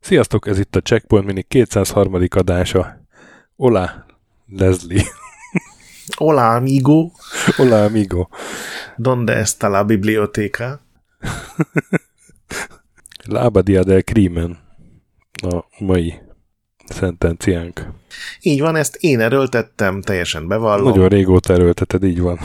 Sziasztok, ez itt a Checkpoint Mini 203. adása. Olá, Leslie. Hola, amigo. Olá, amigo. Donde está la biblioteca? Lábadia del Crimen. A mai szentenciánk. Így van, ezt én erőltettem, teljesen bevallom. Nagyon régóta erőlteted, így van.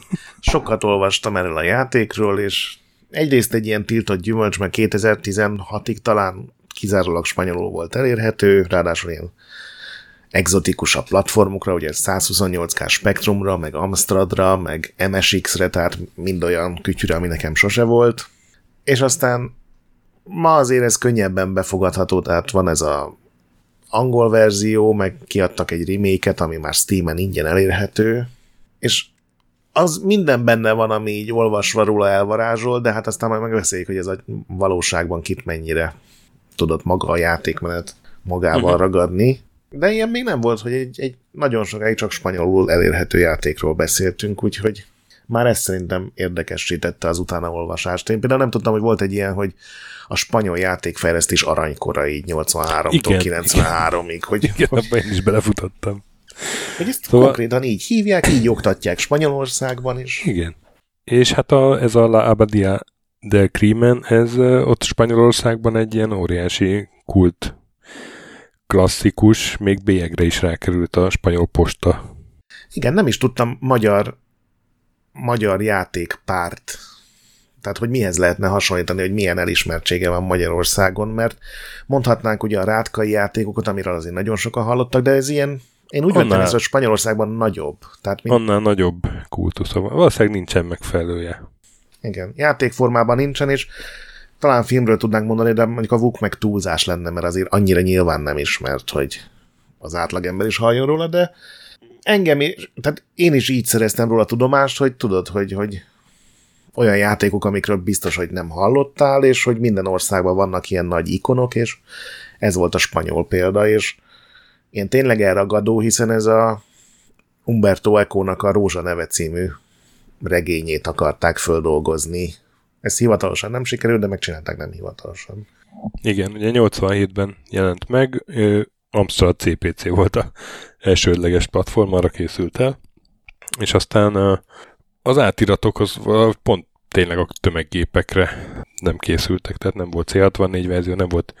Sokat olvastam erről a játékról, és egyrészt egy ilyen tiltott gyümölcs, mert 2016-ig talán kizárólag spanyolul volt elérhető, ráadásul ilyen exotikusabb platformokra, ugye 128K Spectrumra, meg Amstradra, meg MSX-re, tehát mind olyan kütyűre, ami nekem sose volt. És aztán ma azért ez könnyebben befogadható, tehát van ez a angol verzió, meg kiadtak egy remake ami már Steam-en ingyen elérhető, és az minden benne van, ami így olvasva róla elvarázsol, de hát aztán majd megbeszéljük, hogy ez a valóságban kit mennyire tudott maga a játékmenet magával uh-huh. ragadni. De ilyen még nem volt, hogy egy, egy nagyon sokáig csak spanyolul elérhető játékról beszéltünk, úgyhogy már ez szerintem érdekesítette az utána olvasást. Én például nem tudtam, hogy volt egy ilyen, hogy a spanyol játékfejlesztés aranykora így 83-tól 93-ig. Hogy, Igen, hogy, abban én is belefutottam. Hogy ezt szóval... konkrétan így hívják, így oktatják Spanyolországban is. Igen. És hát a, ez a La Abadia del Crimen, ez ott Spanyolországban egy ilyen óriási kult klasszikus, még bélyegre is rákerült a spanyol posta. Igen, nem is tudtam magyar, magyar játékpárt, tehát hogy mihez lehetne hasonlítani, hogy milyen elismertsége van Magyarországon, mert mondhatnánk ugye a rátkai játékokat, amiről azért nagyon sokan hallottak, de ez ilyen, én úgy vettem ezt, hogy Spanyolországban nagyobb. Tehát mint... Annál nagyobb kultusz, valószínűleg nincsen megfelelője. Igen, játékformában nincsen, és talán filmről tudnánk mondani, de mondjuk a Vuk meg túlzás lenne, mert azért annyira nyilván nem ismert, hogy az átlagember is halljon róla, de engem, tehát én is így szereztem róla tudomást, hogy tudod, hogy, hogy olyan játékok, amikről biztos, hogy nem hallottál, és hogy minden országban vannak ilyen nagy ikonok, és ez volt a spanyol példa, és én tényleg elragadó, hiszen ez a Umberto Eco-nak a Rózsa neve című regényét akarták földolgozni ez hivatalosan nem sikerült, de megcsinálták nem hivatalosan. Igen, ugye 87-ben jelent meg, Amstrad CPC volt a elsődleges platform, arra készült el, és aztán az átiratok az pont tényleg a tömeggépekre nem készültek, tehát nem volt C64 verzió, nem volt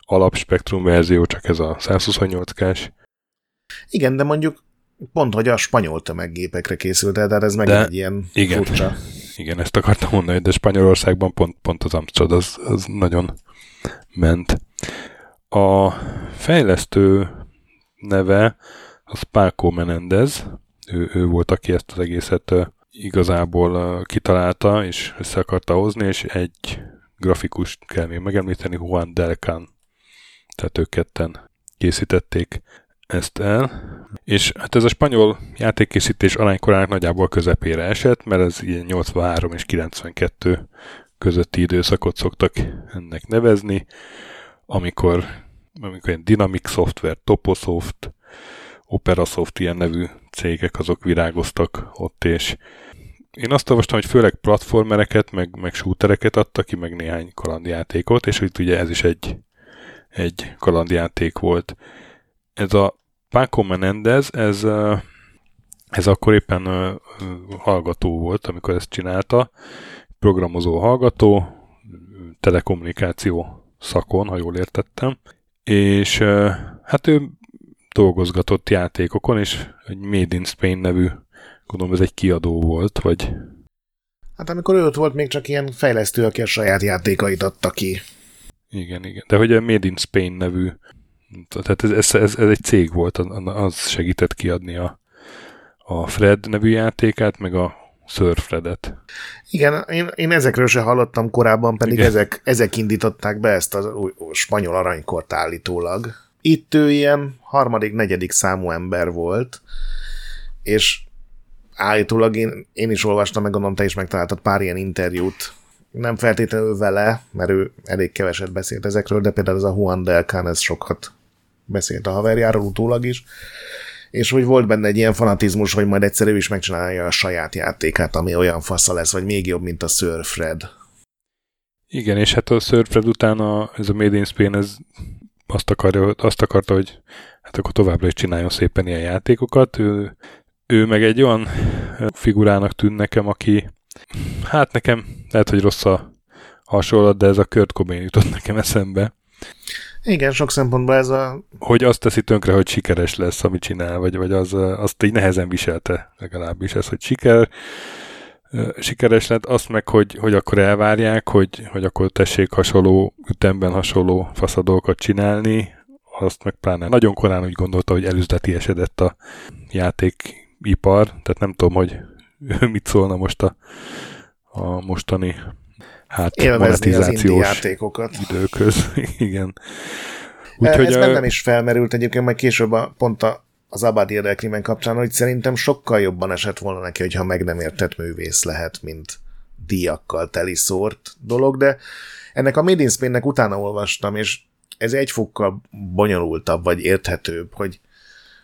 alapspektrum verzió, csak ez a 128K-s. Igen, de mondjuk pont, hogy a spanyol tömeggépekre készült el, tehát ez meg egy ilyen igen. furcsa igen, ezt akartam mondani, de Spanyolországban pont, pont az Amstrad az, az nagyon ment. A fejlesztő neve az Paco Menendez, ő, ő volt, aki ezt az egészet igazából kitalálta, és össze akarta hozni, és egy grafikus kell még megemlíteni, Juan Delcan. Tehát ők ketten készítették ezt el. És hát ez a spanyol játékkészítés aránykorának nagyjából közepére esett, mert ez ilyen 83 és 92 közötti időszakot szoktak ennek nevezni, amikor, amikor ilyen Dynamic Software, Toposoft, Operasoft ilyen nevű cégek azok virágoztak ott, és én azt olvastam, hogy főleg platformereket, meg, meg shootereket adtak ki, meg néhány kalandjátékot, és itt ugye ez is egy, egy kalandjáték volt. Ez a Paco Menendez, ez, ez akkor éppen hallgató volt, amikor ezt csinálta, programozó hallgató, telekommunikáció szakon, ha jól értettem, és hát ő dolgozgatott játékokon, és egy Made in Spain nevű, gondolom ez egy kiadó volt, vagy... Hát amikor ő ott volt, még csak ilyen fejlesztő, aki a saját játékait adta ki. Igen, igen. De hogy a Made in Spain nevű tehát ez, ez, ez, ez egy cég volt, az segített kiadni a, a Fred nevű játékát, meg a Sir Fredet. Igen, én, én ezekről se hallottam korábban, pedig ezek, ezek indították be ezt a spanyol aranykort állítólag. Itt ő ilyen harmadik, negyedik számú ember volt, és állítólag én, én is olvastam, meg gondolom te is megtaláltad pár ilyen interjút, nem feltétlenül vele, mert ő elég keveset beszélt ezekről, de például ez a Juan Delcan, ez sokat beszélt a haverjáról utólag is, és hogy volt benne egy ilyen fanatizmus, hogy majd egyszer ő is megcsinálja a saját játékát, ami olyan fasza lesz, vagy még jobb, mint a Surfred. Igen, és hát a Surfred után a, ez a Made in Spain, ez azt, akarja, azt akarta, hogy hát akkor továbbra is csináljon szépen ilyen játékokat. Ő, ő meg egy olyan figurának tűn nekem, aki hát nekem lehet, hogy rossz a hasonlat, de ez a Kurt Cobain jutott nekem eszembe. Igen, sok szempontból ez a... Hogy azt teszi tönkre, hogy sikeres lesz, amit csinál, vagy, vagy az, azt így nehezen viselte legalábbis ez, hogy siker, sikeres lett, azt meg, hogy, hogy akkor elvárják, hogy, hogy akkor tessék hasonló ütemben hasonló faszadókat csinálni, azt meg pláne nagyon korán úgy gondolta, hogy elüzdeti esedett a játékipar, tehát nem tudom, hogy mit szólna most a, a mostani hát monetizációs játékokat. időköz. Igen. Úgyhogy Ez a... bennem is felmerült egyébként, majd később a, pont a, az Abad érdeklében kapcsán, hogy szerintem sokkal jobban esett volna neki, hogyha meg nem értett művész lehet, mint díjakkal teli szórt dolog, de ennek a Made in Spain-nek utána olvastam, és ez egy fokkal bonyolultabb, vagy érthetőbb, hogy,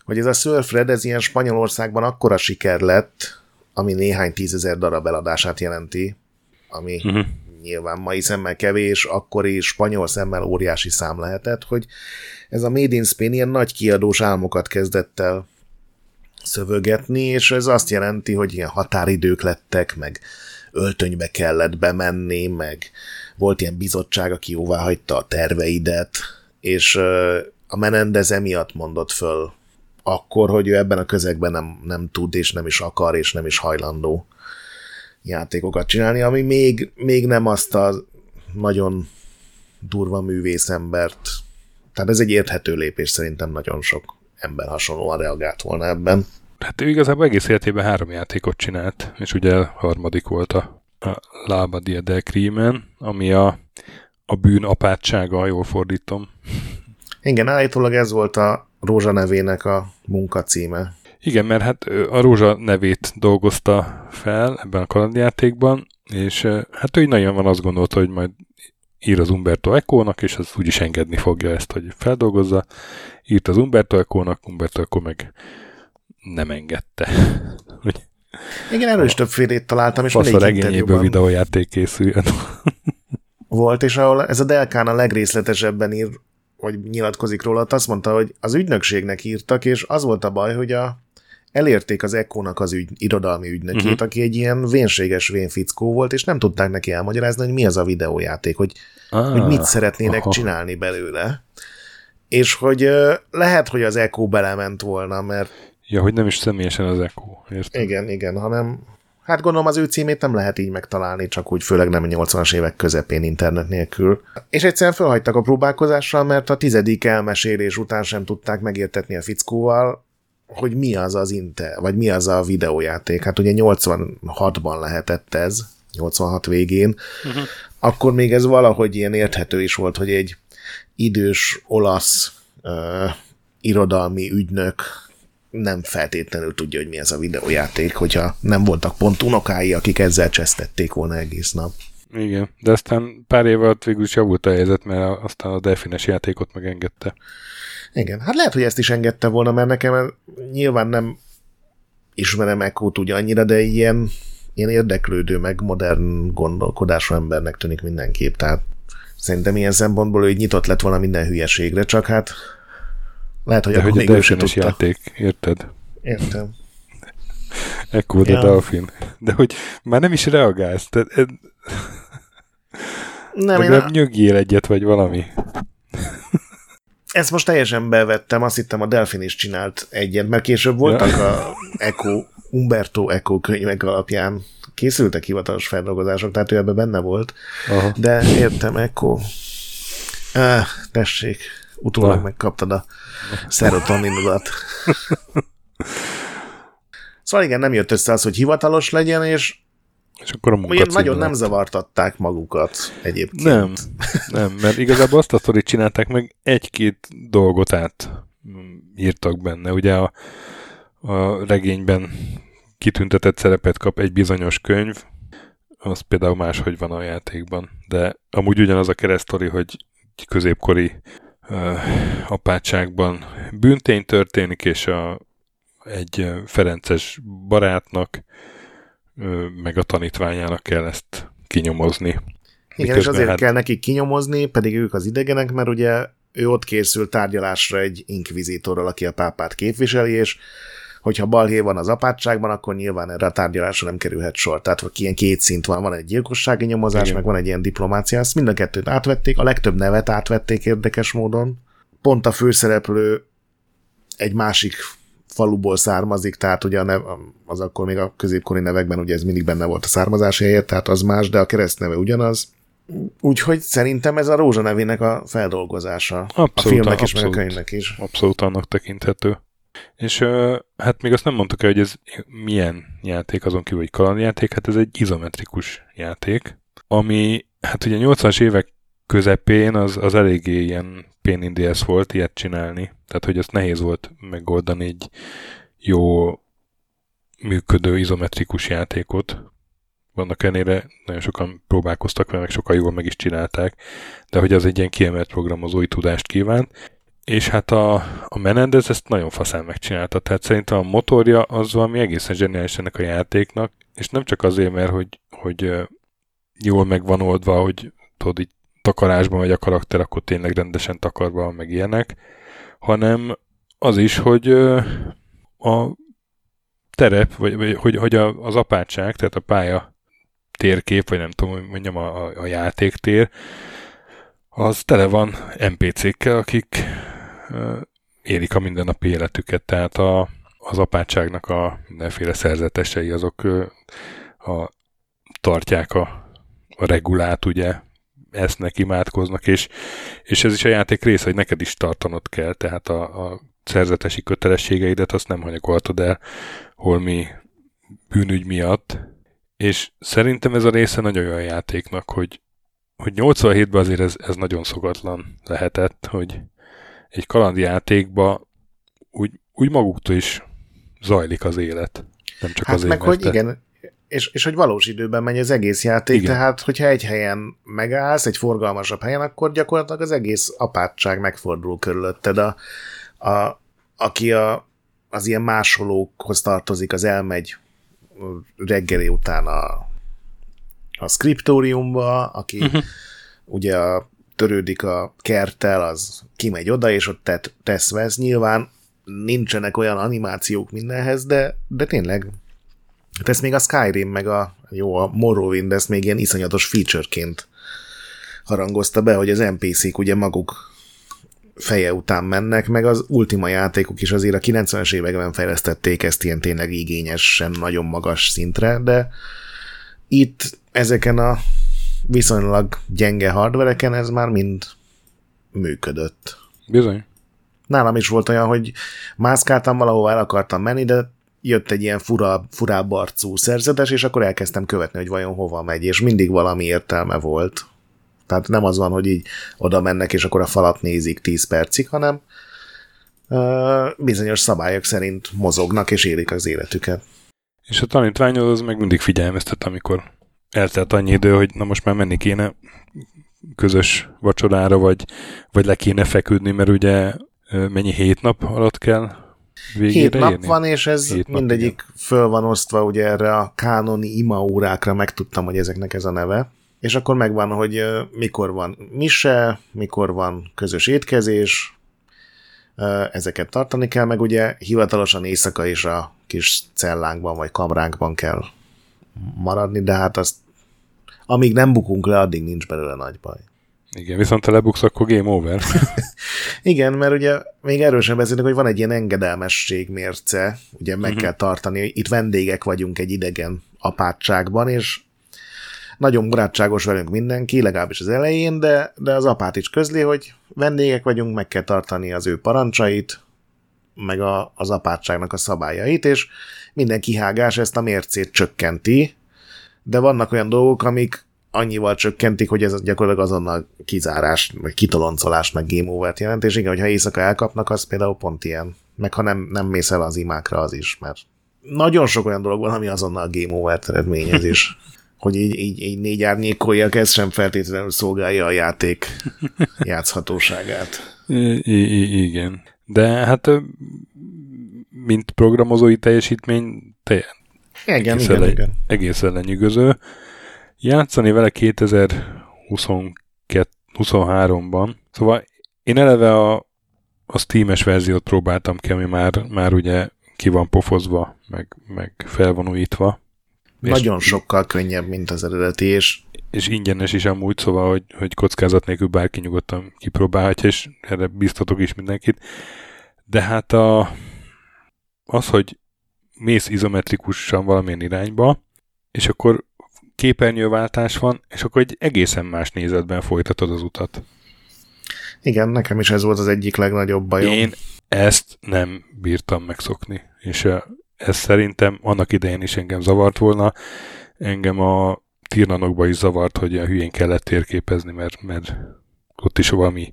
hogy ez a Surfred, ez ilyen Spanyolországban akkora siker lett, ami néhány tízezer darab eladását jelenti, ami uh-huh. Nyilván mai szemmel kevés, akkori spanyol szemmel óriási szám lehetett, hogy ez a Made in Spain ilyen nagy kiadós álmokat kezdett el szövögetni, és ez azt jelenti, hogy ilyen határidők lettek, meg öltönybe kellett bemenni, meg volt ilyen bizottság, aki jóvá hagyta a terveidet, és a Menendez emiatt mondott föl akkor, hogy ő ebben a közegben nem, nem tud, és nem is akar, és nem is hajlandó játékokat csinálni, ami még, még nem azt a nagyon durva művészembert. Tehát ez egy érthető lépés, szerintem nagyon sok ember hasonlóan reagált volna ebben. Hát ő igazából egész életében három játékot csinált, és ugye a harmadik volt a, a Lába del Crimen, ami a, a bűn apátsága, jól fordítom. Igen, állítólag ez volt a Rózsa nevének a munkacíme. Igen, mert hát a Rózsa nevét dolgozta fel ebben a kalandjátékban, és hát ő nagyon van azt gondolta, hogy majd ír az Umberto Eco-nak, és az úgyis engedni fogja ezt, hogy feldolgozza. Írt az Umberto Eco-nak, Umberto Eco meg nem engedte. Igen, erről is többfélét találtam, és a regényéből videójáték készüljön. Volt, és ahol ez a Delkán a legrészletesebben ír, hogy nyilatkozik róla, azt mondta, hogy az ügynökségnek írtak, és az volt a baj, hogy a elérték az Echo-nak az ügy, irodalmi ügynökét, uh-huh. aki egy ilyen vénséges vénfickó volt, és nem tudták neki elmagyarázni, hogy mi az a videójáték, hogy, ah, hogy mit szeretnének aha. csinálni belőle. És hogy lehet, hogy az Echo belement volna, mert... Ja, hogy nem is személyesen az Echo, értem. Igen, igen, hanem Hát gondolom az ő címét nem lehet így megtalálni, csak úgy főleg nem a 80-as évek közepén internet nélkül. És egyszerűen felhagytak a próbálkozással, mert a tizedik elmesélés után sem tudták megértetni a fickóval, hogy mi az az Intel, vagy mi az a videójáték. Hát ugye 86-ban lehetett ez, 86 végén, uh-huh. akkor még ez valahogy ilyen érthető is volt, hogy egy idős olasz uh, irodalmi ügynök nem feltétlenül tudja, hogy mi ez a videójáték, hogyha nem voltak pont unokái, akik ezzel csesztették volna egész nap. Igen, de aztán pár év alatt végül is javult a helyzet, mert aztán a Delfines játékot megengedte. Igen, hát lehet, hogy ezt is engedte volna, mert nekem nyilván nem ismerem Echo-t ugye annyira, de ilyen, ilyen érdeklődő, meg modern gondolkodású embernek tűnik mindenképp, tehát szerintem ilyen szempontból, hogy nyitott lett volna minden hülyeségre, csak hát lehet, hogy de akkor hogy még ő sem tudta. játék, érted? Értem. Echo the ja. Dolphin. De hogy már nem is reagálsz. Tehát, nem, én a... nyögjél egyet, vagy valami. Ezt most teljesen bevettem, azt hittem a Delfin is csinált egyet, mert később voltak ja. a Echo, Umberto Eco könyvek alapján készültek hivatalos feldolgozások, tehát ő ebben benne volt. Aha. De értem, Echo. Ah, tessék, utólag megkaptad a szerotoninodat. szóval igen, nem jött össze az, hogy hivatalos legyen, és és akkor a Olyan nagyon nem zavartatták magukat egyébként. Nem, nem, mert igazából azt a sztorit csinálták meg, egy-két dolgot át írtak benne. Ugye a, a regényben kitüntetett szerepet kap egy bizonyos könyv, az például máshogy van a játékban, de amúgy ugyanaz a keresztori, hogy középkori uh, apátságban bűntény történik, és a egy Ferences barátnak, meg a tanítványának kell ezt kinyomozni. Igen, Miközben és azért hát... kell nekik kinyomozni, pedig ők az idegenek, mert ugye ő ott készül tárgyalásra egy inkvizítorral, aki a pápát képviseli, és hogyha balhé van az apátságban, akkor nyilván erre a tárgyalásra nem kerülhet sor. Tehát hogy ilyen két szint van, van egy gyilkossági nyomozás, Igen. meg van egy ilyen diplomácia, ezt mind a kettőt átvették, a legtöbb nevet átvették érdekes módon. Pont a főszereplő egy másik faluból származik, tehát ugye a nev, az akkor még a középkori nevekben ugye ez mindig benne volt a származási helye, tehát az más, de a keresztneve ugyanaz. Úgyhogy szerintem ez a Rózsa nevének a feldolgozása. Abszolút, a filmnek is, meg a könyvnek is. Abszolút annak tekinthető. És hát még azt nem mondtuk el, hogy ez milyen játék azon kívül, hogy kalandjáték, hát ez egy izometrikus játék, ami hát ugye 80-as évek közepén az, az eléggé ilyen pain in the volt ilyet csinálni. Tehát, hogy ezt nehéz volt megoldani egy jó működő izometrikus játékot. Vannak ennél nagyon sokan próbálkoztak vele, meg sokan jól meg is csinálták, de hogy az egy ilyen kiemelt programozói tudást kívánt. És hát a, a Menendez ezt nagyon faszán megcsinálta, tehát szerintem a motorja az valami egészen zseniális ennek a játéknak, és nem csak azért, mert hogy, hogy jól meg van oldva, hogy tudod, így takarásban vagy a karakter, akkor tényleg rendesen takarva, meg ilyenek, hanem az is, hogy a terep, vagy, vagy hogy, hogy az apátság, tehát a pálya térkép, vagy nem tudom, hogy mondjam, a, a játéktér, az tele van NPC-kkel, akik élik a mindennapi életüket, tehát a, az apátságnak a mindenféle szerzetesei, azok a, tartják a, a regulát, ugye, esznek, imádkoznak, és, és ez is a játék része, hogy neked is tartanod kell, tehát a, a szerzetesi kötelességeidet azt nem hanyagoltad el holmi bűnügy miatt, és szerintem ez a része nagyon olyan játéknak, hogy, hogy 87-ben azért ez, ez nagyon szokatlan lehetett, hogy egy kalandjátékba úgy, úgy maguktól is zajlik az élet. Nem csak hát azért, meg, hogy te... igen, és, és hogy valós időben megy az egész játék, Igen. tehát hogyha egy helyen megállsz, egy forgalmasabb helyen, akkor gyakorlatilag az egész apátság megfordul körülötted. A, a, aki a, az ilyen másolókhoz tartozik, az elmegy reggeli után a, a skriptóriumba, aki uh-huh. ugye a, törődik a kerttel, az kimegy oda, és ott tesz vesz. Nyilván nincsenek olyan animációk mindenhez, de, de tényleg Hát ezt még a Skyrim, meg a, jó, a Morrowind, ezt még ilyen iszonyatos featureként harangozta be, hogy az NPC-k ugye maguk feje után mennek, meg az Ultima játékok is azért a 90-es években fejlesztették ezt ilyen tényleg igényesen, nagyon magas szintre, de itt ezeken a viszonylag gyenge hardvereken ez már mind működött. Bizony. Nálam is volt olyan, hogy mászkáltam valahova, el akartam menni, de jött egy ilyen fura, furább arcú szerzetes, és akkor elkezdtem követni, hogy vajon hova megy, és mindig valami értelme volt. Tehát nem az van, hogy így oda mennek, és akkor a falat nézik 10 percig, hanem uh, bizonyos szabályok szerint mozognak, és élik az életüket. És a tanítványod az meg mindig figyelmeztet, amikor eltelt annyi idő, hogy na most már menni kéne közös vacsorára, vagy, vagy le kéne feküdni, mert ugye mennyi hét nap alatt kell Hét nap érni? van, és ez Hét mindegyik nap, föl van osztva ugye erre a kánoni ima órákra, megtudtam, hogy ezeknek ez a neve. És akkor megvan, hogy mikor van mise, mikor van közös étkezés, ezeket tartani kell, meg ugye hivatalosan éjszaka is a kis cellánkban vagy kamránkban kell maradni, de hát azt amíg nem bukunk le, addig nincs belőle nagy baj. Igen, viszont ha lebuksz, akkor game over. Igen, mert ugye még erősen beszélünk, hogy van egy ilyen engedelmesség mérce, ugye meg uh-huh. kell tartani, itt vendégek vagyunk egy idegen apátságban, és nagyon barátságos velünk mindenki, legalábbis az elején, de, de az apát is közli, hogy vendégek vagyunk, meg kell tartani az ő parancsait, meg a, az apátságnak a szabályait, és minden kihágás ezt a mércét csökkenti, de vannak olyan dolgok, amik annyival csökkentik, hogy ez gyakorlatilag azonnal kizárás, vagy kitoloncolás, meg game over jelent, és igen, hogyha éjszaka elkapnak, az például pont ilyen. Meg ha nem, nem mész el az imákra, az is, mert nagyon sok olyan dolog van, ami azonnal game over eredményez is. hogy így, így, így négy árnyékoljak, ez sem feltétlenül szolgálja a játék játszhatóságát. I- I- igen. De hát mint programozói teljesítmény, te, igen, igen, le, igen. egészen lenyűgöző. Játszani vele 2023-ban, szóval én eleve a, a Steam-es verziót próbáltam ki, ami már, már ugye ki van pofozva, meg, meg fel van újítva. Nagyon és, sokkal könnyebb, mint az eredeti, és és ingyenes is amúgy, szóval, hogy, hogy kockázat nélkül bárki nyugodtan kipróbálhatja, és erre biztatok is mindenkit. De hát a, az, hogy mész izometrikusan valamilyen irányba, és akkor képernyőváltás van, és akkor egy egészen más nézetben folytatod az utat. Igen, nekem is ez volt az egyik legnagyobb bajom. Én ezt nem bírtam megszokni, és ez szerintem annak idején is engem zavart volna. Engem a tírnanokba is zavart, hogy a hülyén kellett térképezni, mert, mert ott is valami,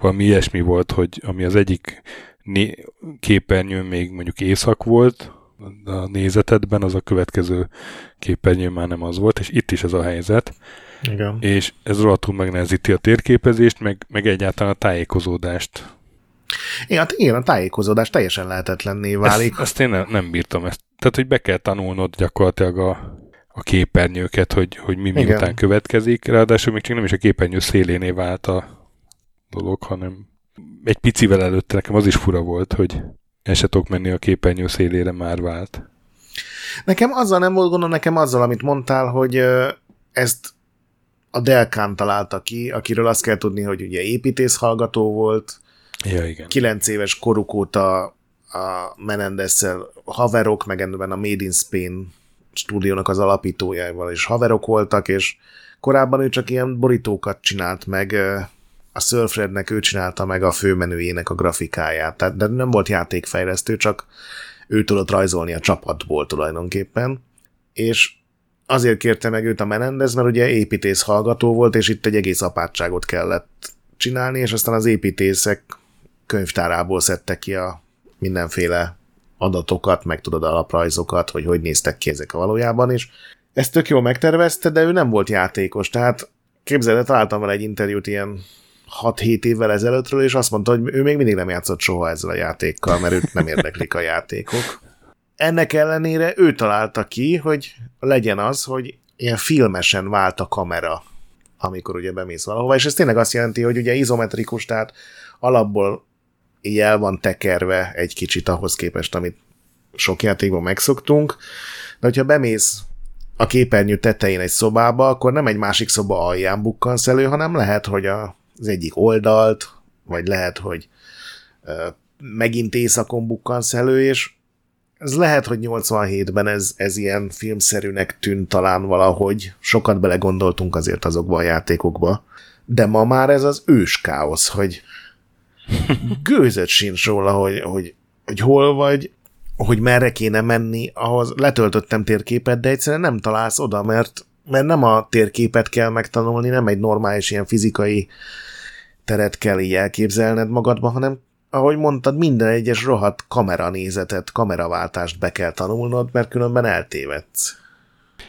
valami ilyesmi volt, hogy ami az egyik né- képernyőn még mondjuk éjszak volt, a nézetedben, az a következő képernyőn már nem az volt, és itt is ez a helyzet. Igen. És ez rohadtul megnehezíti a térképezést, meg, meg egyáltalán a tájékozódást. Igen, hát igen, a tájékozódás teljesen lehetetlenné válik. Ezt, ezt én nem, nem bírtam ezt. Tehát, hogy be kell tanulnod gyakorlatilag a, a képernyőket, hogy, hogy mi miután Igen. következik. Ráadásul még csak nem is a képernyő széléné vált a dolog, hanem egy picivel előtte nekem az is fura volt, hogy el se tudok menni a képernyő szélére, már vált. Nekem azzal nem volt gondom, nekem azzal, amit mondtál, hogy ezt a Delkán találta ki, akiről azt kell tudni, hogy ugye építész hallgató volt, ja, igen. kilenc éves koruk óta a menendez haverok, meg ebben a Made in Spain stúdiónak az alapítójával is haverok voltak, és korábban ő csak ilyen borítókat csinált meg, a Surfrednek ő csinálta meg a főmenüjének a grafikáját, tehát de nem volt játékfejlesztő, csak ő tudott rajzolni a csapatból tulajdonképpen, és azért kérte meg őt a Menendez, mert ugye építész hallgató volt, és itt egy egész apátságot kellett csinálni, és aztán az építészek könyvtárából szedtek ki a mindenféle adatokat, meg tudod alaprajzokat, hogy hogy néztek ki ezek a valójában is. Ezt tök jól megtervezte, de ő nem volt játékos, tehát képzeld, találtam vele egy interjút ilyen 6-7 évvel ezelőttről, és azt mondta, hogy ő még mindig nem játszott soha ezzel a játékkal, mert őt nem érdeklik a játékok. Ennek ellenére ő találta ki, hogy legyen az, hogy ilyen filmesen vált a kamera, amikor ugye bemész valahova, és ez tényleg azt jelenti, hogy ugye izometrikus, tehát alapból így el van tekerve egy kicsit ahhoz képest, amit sok játékban megszoktunk, de hogyha bemész a képernyő tetején egy szobába, akkor nem egy másik szoba alján bukkansz elő, hanem lehet, hogy a, az egyik oldalt, vagy lehet, hogy megint éjszakon bukkansz elő, és ez lehet, hogy 87-ben ez, ez ilyen filmszerűnek tűnt talán valahogy, sokat belegondoltunk azért azokba a játékokba, de ma már ez az ős káosz, hogy gőzött sincs róla, hogy, hogy, hogy hol vagy, hogy merre kéne menni, ahhoz letöltöttem térképet, de egyszerűen nem találsz oda, mert, mert nem a térképet kell megtanulni, nem egy normális ilyen fizikai teret kell így elképzelned magadba, hanem ahogy mondtad, minden egyes rohadt kameranézetet, kameraváltást be kell tanulnod, mert különben eltévedsz.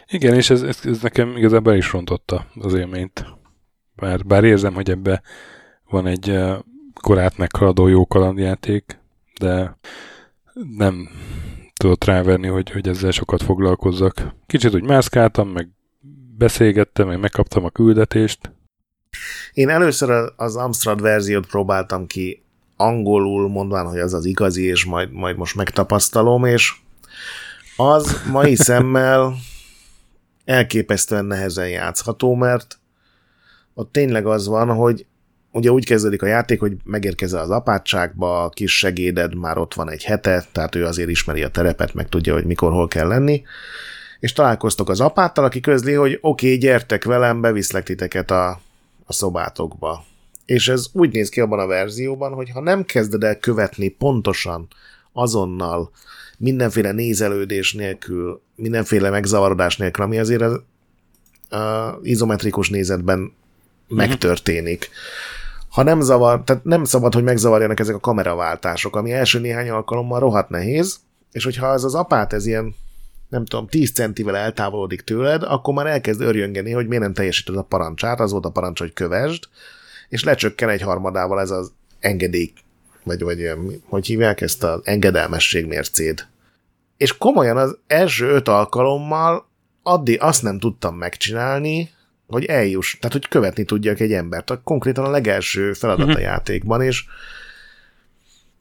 Igen, és ez, ez, ez nekem igazából is rontotta az élményt. Bár, bár érzem, hogy ebbe van egy korát meghaladó jó kalandjáték, de nem tudott ráverni, hogy, hogy ezzel sokat foglalkozzak. Kicsit úgy mászkáltam, meg beszélgettem, meg megkaptam a küldetést. Én először az Amstrad verziót próbáltam ki angolul, mondván, hogy az az igazi, és majd, majd most megtapasztalom, és az mai szemmel elképesztően nehezen játszható, mert ott tényleg az van, hogy ugye úgy kezdődik a játék, hogy megérkezel az apátságba, a kis segéded már ott van egy hete, tehát ő azért ismeri a terepet, meg tudja, hogy mikor, hol kell lenni, és találkoztok az apáttal, aki közli, hogy oké, okay, gyertek velem, beviszlek titeket a, a szobátokba. És ez úgy néz ki abban a verzióban, hogy ha nem kezded el követni pontosan, azonnal, mindenféle nézelődés nélkül, mindenféle megzavarodás nélkül, ami azért az a izometrikus nézetben mm-hmm. megtörténik, ha nem zavar, tehát nem szabad, hogy megzavarjanak ezek a kameraváltások, ami első néhány alkalommal rohadt nehéz, és hogyha ez az apát ez ilyen, nem tudom, 10 centivel eltávolodik tőled, akkor már elkezd örjöngeni, hogy miért nem teljesíted a parancsát, az volt a parancs, hogy kövesd, és lecsökken egy harmadával ez az engedély vagy, vagy hogy hívják ezt az engedelmesség mércéd. És komolyan az első öt alkalommal addig azt nem tudtam megcsinálni, hogy eljuss, tehát hogy követni tudjak egy embert. Konkrétan a legelső feladat a uh-huh. játékban, és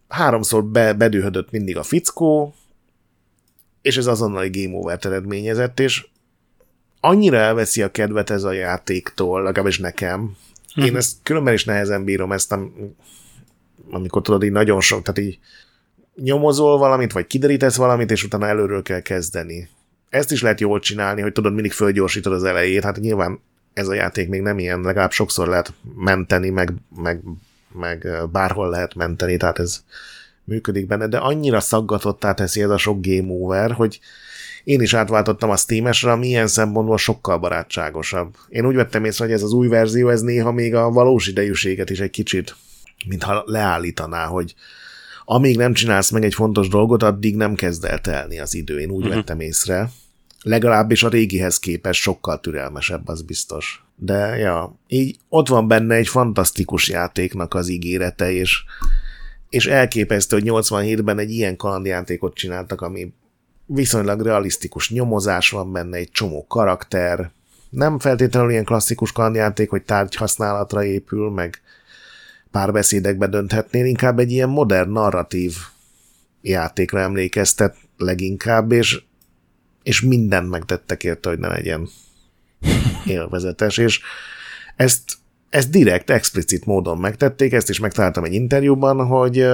háromszor be, bedühödött mindig a fickó, és ez azonnali game over eredményezett, és annyira elveszi a kedvet ez a játéktól, legalábbis nekem. Én mhm. ezt különben is nehezen bírom ezt, amikor tudod, így nagyon sok, tehát így nyomozol valamit, vagy kiderítesz valamit, és utána előről kell kezdeni. Ezt is lehet jól csinálni, hogy tudod, mindig fölgyorsítod az elejét, hát nyilván ez a játék még nem ilyen, legalább sokszor lehet menteni, meg, meg, meg bárhol lehet menteni, tehát ez működik benne, de annyira szaggatottá teszi ez a sok game over, hogy én is átváltottam a Steam-esre, ami ilyen szempontból sokkal barátságosabb. Én úgy vettem észre, hogy ez az új verzió, ez néha még a valós idejűséget is egy kicsit, mintha leállítaná, hogy amíg nem csinálsz meg egy fontos dolgot, addig nem kezd el telni az idő. Én úgy uh-huh. vettem észre. Legalábbis a régihez képest sokkal türelmesebb, az biztos. De ja, így ott van benne egy fantasztikus játéknak az ígérete, és, és elképesztő, hogy 87-ben egy ilyen kalandjátékot csináltak, ami viszonylag realisztikus nyomozás van benne, egy csomó karakter, nem feltétlenül ilyen klasszikus kalandjáték, hogy tárgy használatra épül, meg párbeszédekbe dönthetnél, inkább egy ilyen modern narratív játékra emlékeztet leginkább, és, és mindent megtettek érte, hogy ne legyen élvezetes, és ezt, ezt direkt, explicit módon megtették, ezt is megtaláltam egy interjúban, hogy,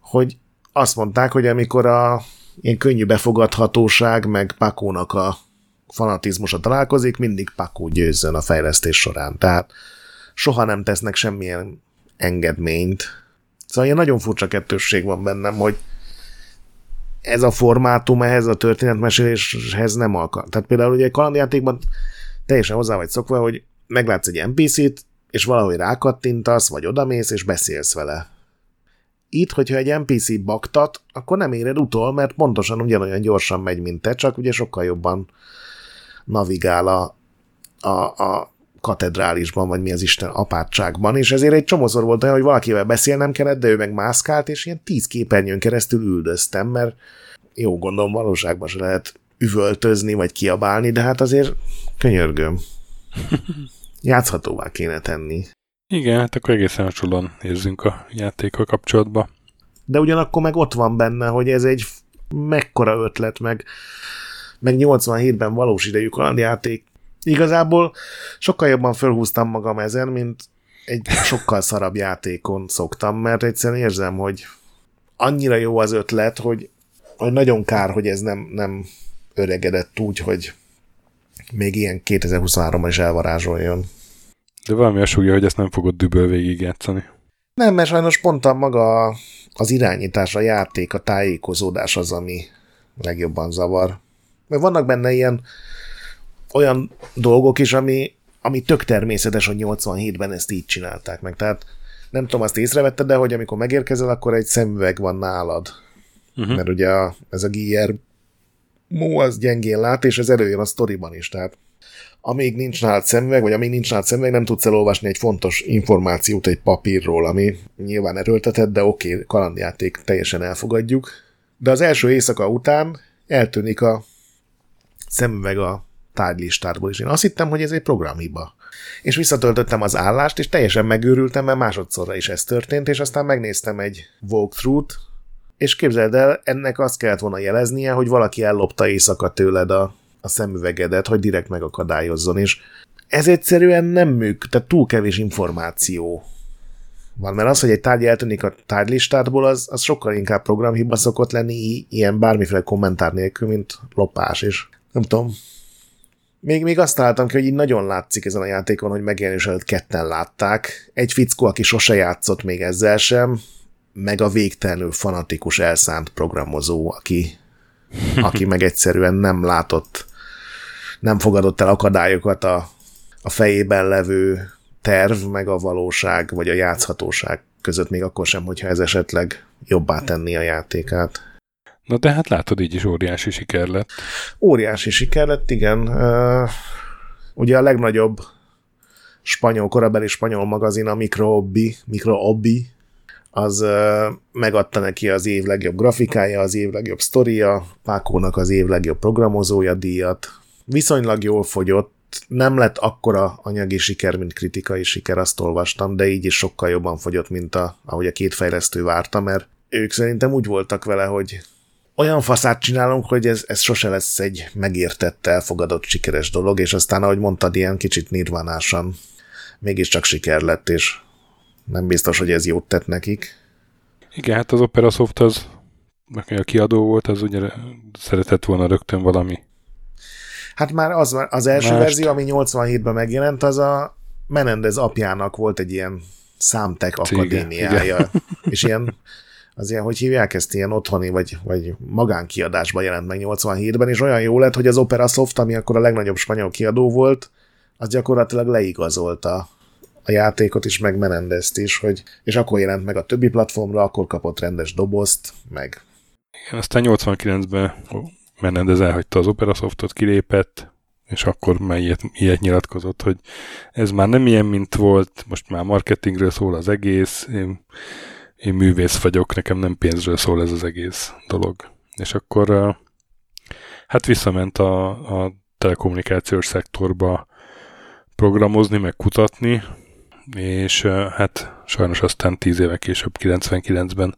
hogy azt mondták, hogy amikor a ilyen könnyű befogadhatóság, meg Pakónak a fanatizmusa találkozik, mindig Pakó győzzön a fejlesztés során. Tehát soha nem tesznek semmilyen engedményt. Szóval ilyen nagyon furcsa kettősség van bennem, hogy ez a formátum ehhez a történetmeséléshez nem alkalmas. Tehát például ugye egy kalandjátékban teljesen hozzá vagy szokva, hogy meglátsz egy NPC-t, és valahogy rákattintasz, vagy odamész, és beszélsz vele. Itt, hogyha egy NPC baktat, akkor nem éred utol, mert pontosan ugyanolyan gyorsan megy, mint te, csak ugye sokkal jobban navigál a, a, a katedrálisban, vagy mi az Isten apátságban, és ezért egy csomószor volt olyan, hogy valakivel beszélnem kellett, de ő meg mászkált, és ilyen tíz képernyőn keresztül üldöztem, mert jó gondolom valóságban se lehet üvöltözni, vagy kiabálni, de hát azért könyörgöm. Játszhatóvá kéne tenni. Igen, hát akkor egészen hasonlóan érzünk a játékkal kapcsolatban. De ugyanakkor meg ott van benne, hogy ez egy mekkora ötlet, meg, meg 87-ben valós idejű kalandjáték. Igazából sokkal jobban fölhúztam magam ezen, mint egy sokkal szarabb játékon szoktam, mert egyszerűen érzem, hogy annyira jó az ötlet, hogy, hogy nagyon kár, hogy ez nem, nem öregedett úgy, hogy még ilyen 2023-ban is elvarázsoljon. De valami asúgja, hogy ezt nem fogod düböl végigjátszani. Nem, mert sajnos pont a maga az irányítás, a játék, a tájékozódás az, ami legjobban zavar. Mert vannak benne ilyen olyan dolgok is, ami, ami tök természetes, hogy 87-ben ezt így csinálták meg. Tehát nem tudom, azt észrevetted, de hogy amikor megérkezel, akkor egy szemüveg van nálad. Uh-huh. Mert ugye a, ez a Gier Mó az gyengén lát, és ez előjön a sztoriban is. Tehát amíg nincs nálad szemüveg, vagy amíg nincs nálad szemüveg, nem tudsz elolvasni egy fontos információt egy papírról, ami nyilván erőltetett, de oké, okay, kalandjáték, teljesen elfogadjuk. De az első éjszaka után eltűnik a szemüveg a tárgylistárból, és én azt hittem, hogy ez egy programhiba. És visszatöltöttem az állást, és teljesen megőrültem, mert másodszorra is ez történt, és aztán megnéztem egy walkthrough-t, és képzeld el, ennek azt kellett volna jeleznie, hogy valaki ellopta éjszaka tőled a a szemüvegedet, hogy direkt megakadályozzon, és ez egyszerűen nem műk, tehát túl kevés információ van, mert az, hogy egy tárgy eltűnik a tárgylistádból, az, az sokkal inkább programhiba szokott lenni, ilyen bármiféle kommentár nélkül, mint lopás, és nem tudom. Még, még azt találtam ki, hogy így nagyon látszik ezen a játékon, hogy megjelenés előtt ketten látták. Egy fickó, aki sose játszott még ezzel sem, meg a végtelenül fanatikus elszánt programozó, aki, aki meg egyszerűen nem látott nem fogadott el akadályokat a, a fejében levő terv, meg a valóság, vagy a játszhatóság között, még akkor sem, hogyha ez esetleg jobbá tenni a játékát. Na de hát látod, így is óriási siker lett. Óriási siker lett, igen. Ugye a legnagyobb spanyol, korabeli spanyol magazin, a Micro Hobby, Micro Hobby, az megadta neki az év legjobb grafikája, az év legjobb sztoria, Pákónak az év legjobb programozója díjat. Viszonylag jól fogyott, nem lett akkora anyagi siker, mint kritikai siker, azt olvastam, de így is sokkal jobban fogyott, mint a, ahogy a két fejlesztő várta, mert ők szerintem úgy voltak vele, hogy olyan faszát csinálunk, hogy ez, ez sose lesz egy megértett, elfogadott, sikeres dolog, és aztán, ahogy mondtad, ilyen kicsit nirvánásan mégiscsak siker lett, és nem biztos, hogy ez jót tett nekik. Igen, hát az Opera Soft az, aki a kiadó volt, az ugye szeretett volna rögtön valami. Hát már az, az első Mást. verzió, ami 87-ben megjelent, az a Menendez apjának volt egy ilyen számtek akadémiája, Igen. és ilyen az ilyen, hogy hívják ezt, ilyen otthoni vagy, vagy magánkiadásban jelent meg 87-ben, és olyan jó lett, hogy az Opera Soft, ami akkor a legnagyobb spanyol kiadó volt, az gyakorlatilag leigazolta a játékot is, meg Menendezt is, hogy, és akkor jelent meg a többi platformra, akkor kapott rendes dobozt, meg... Igen, aztán 89-ben Menendez elhagyta az Opera Softot, kilépett, és akkor már ilyet, ilyet nyilatkozott, hogy ez már nem ilyen, mint volt, most már marketingről szól az egész, én, én művész vagyok, nekem nem pénzről szól ez az egész dolog. És akkor hát visszament a, a telekommunikációs szektorba programozni, meg kutatni, és hát sajnos aztán 10 éve később, 99-ben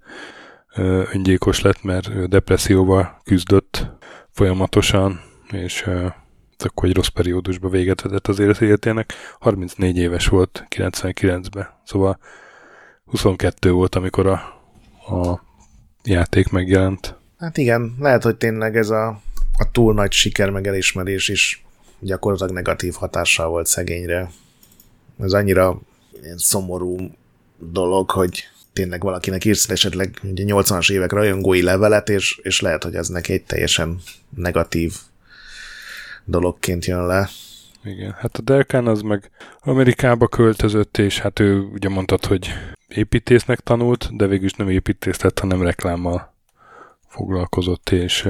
öngyilkos lett, mert depresszióval küzdött folyamatosan, és akkor egy rossz periódusba véget vetett az életének. 34 éves volt 99-ben, szóval 22 volt, amikor a, a játék megjelent. Hát igen, lehet, hogy tényleg ez a, a túl nagy siker meg elismerés is gyakorlatilag negatív hatással volt szegényre. Ez annyira ilyen szomorú dolog, hogy tényleg valakinek írsz esetleg ugye 80-as évek rajongói levelet, és, és lehet, hogy ez neki egy teljesen negatív dologként jön le. Igen, hát a Delkán az meg Amerikába költözött, és hát ő ugye mondtad, hogy építésznek tanult, de végül is nem építész lett, hanem reklámmal foglalkozott, és,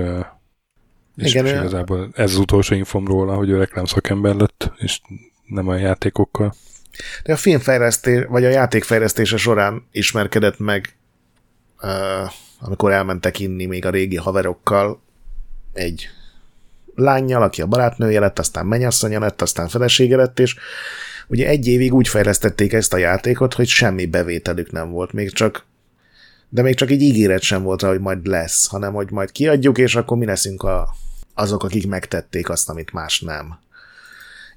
és Igen, igazából ez az utolsó infom róla, hogy ő reklámszakember lett, és nem a játékokkal. De a filmfejlesztés, vagy a játékfejlesztése során ismerkedett meg, amikor elmentek inni még a régi haverokkal. Egy lányjal, aki a barátnője lett, aztán mennyasszonya lett, aztán felesége lett, és ugye egy évig úgy fejlesztették ezt a játékot, hogy semmi bevételük nem volt, még csak de még csak egy ígéret sem volt hogy majd lesz, hanem hogy majd kiadjuk, és akkor mi leszünk a, azok, akik megtették azt, amit más nem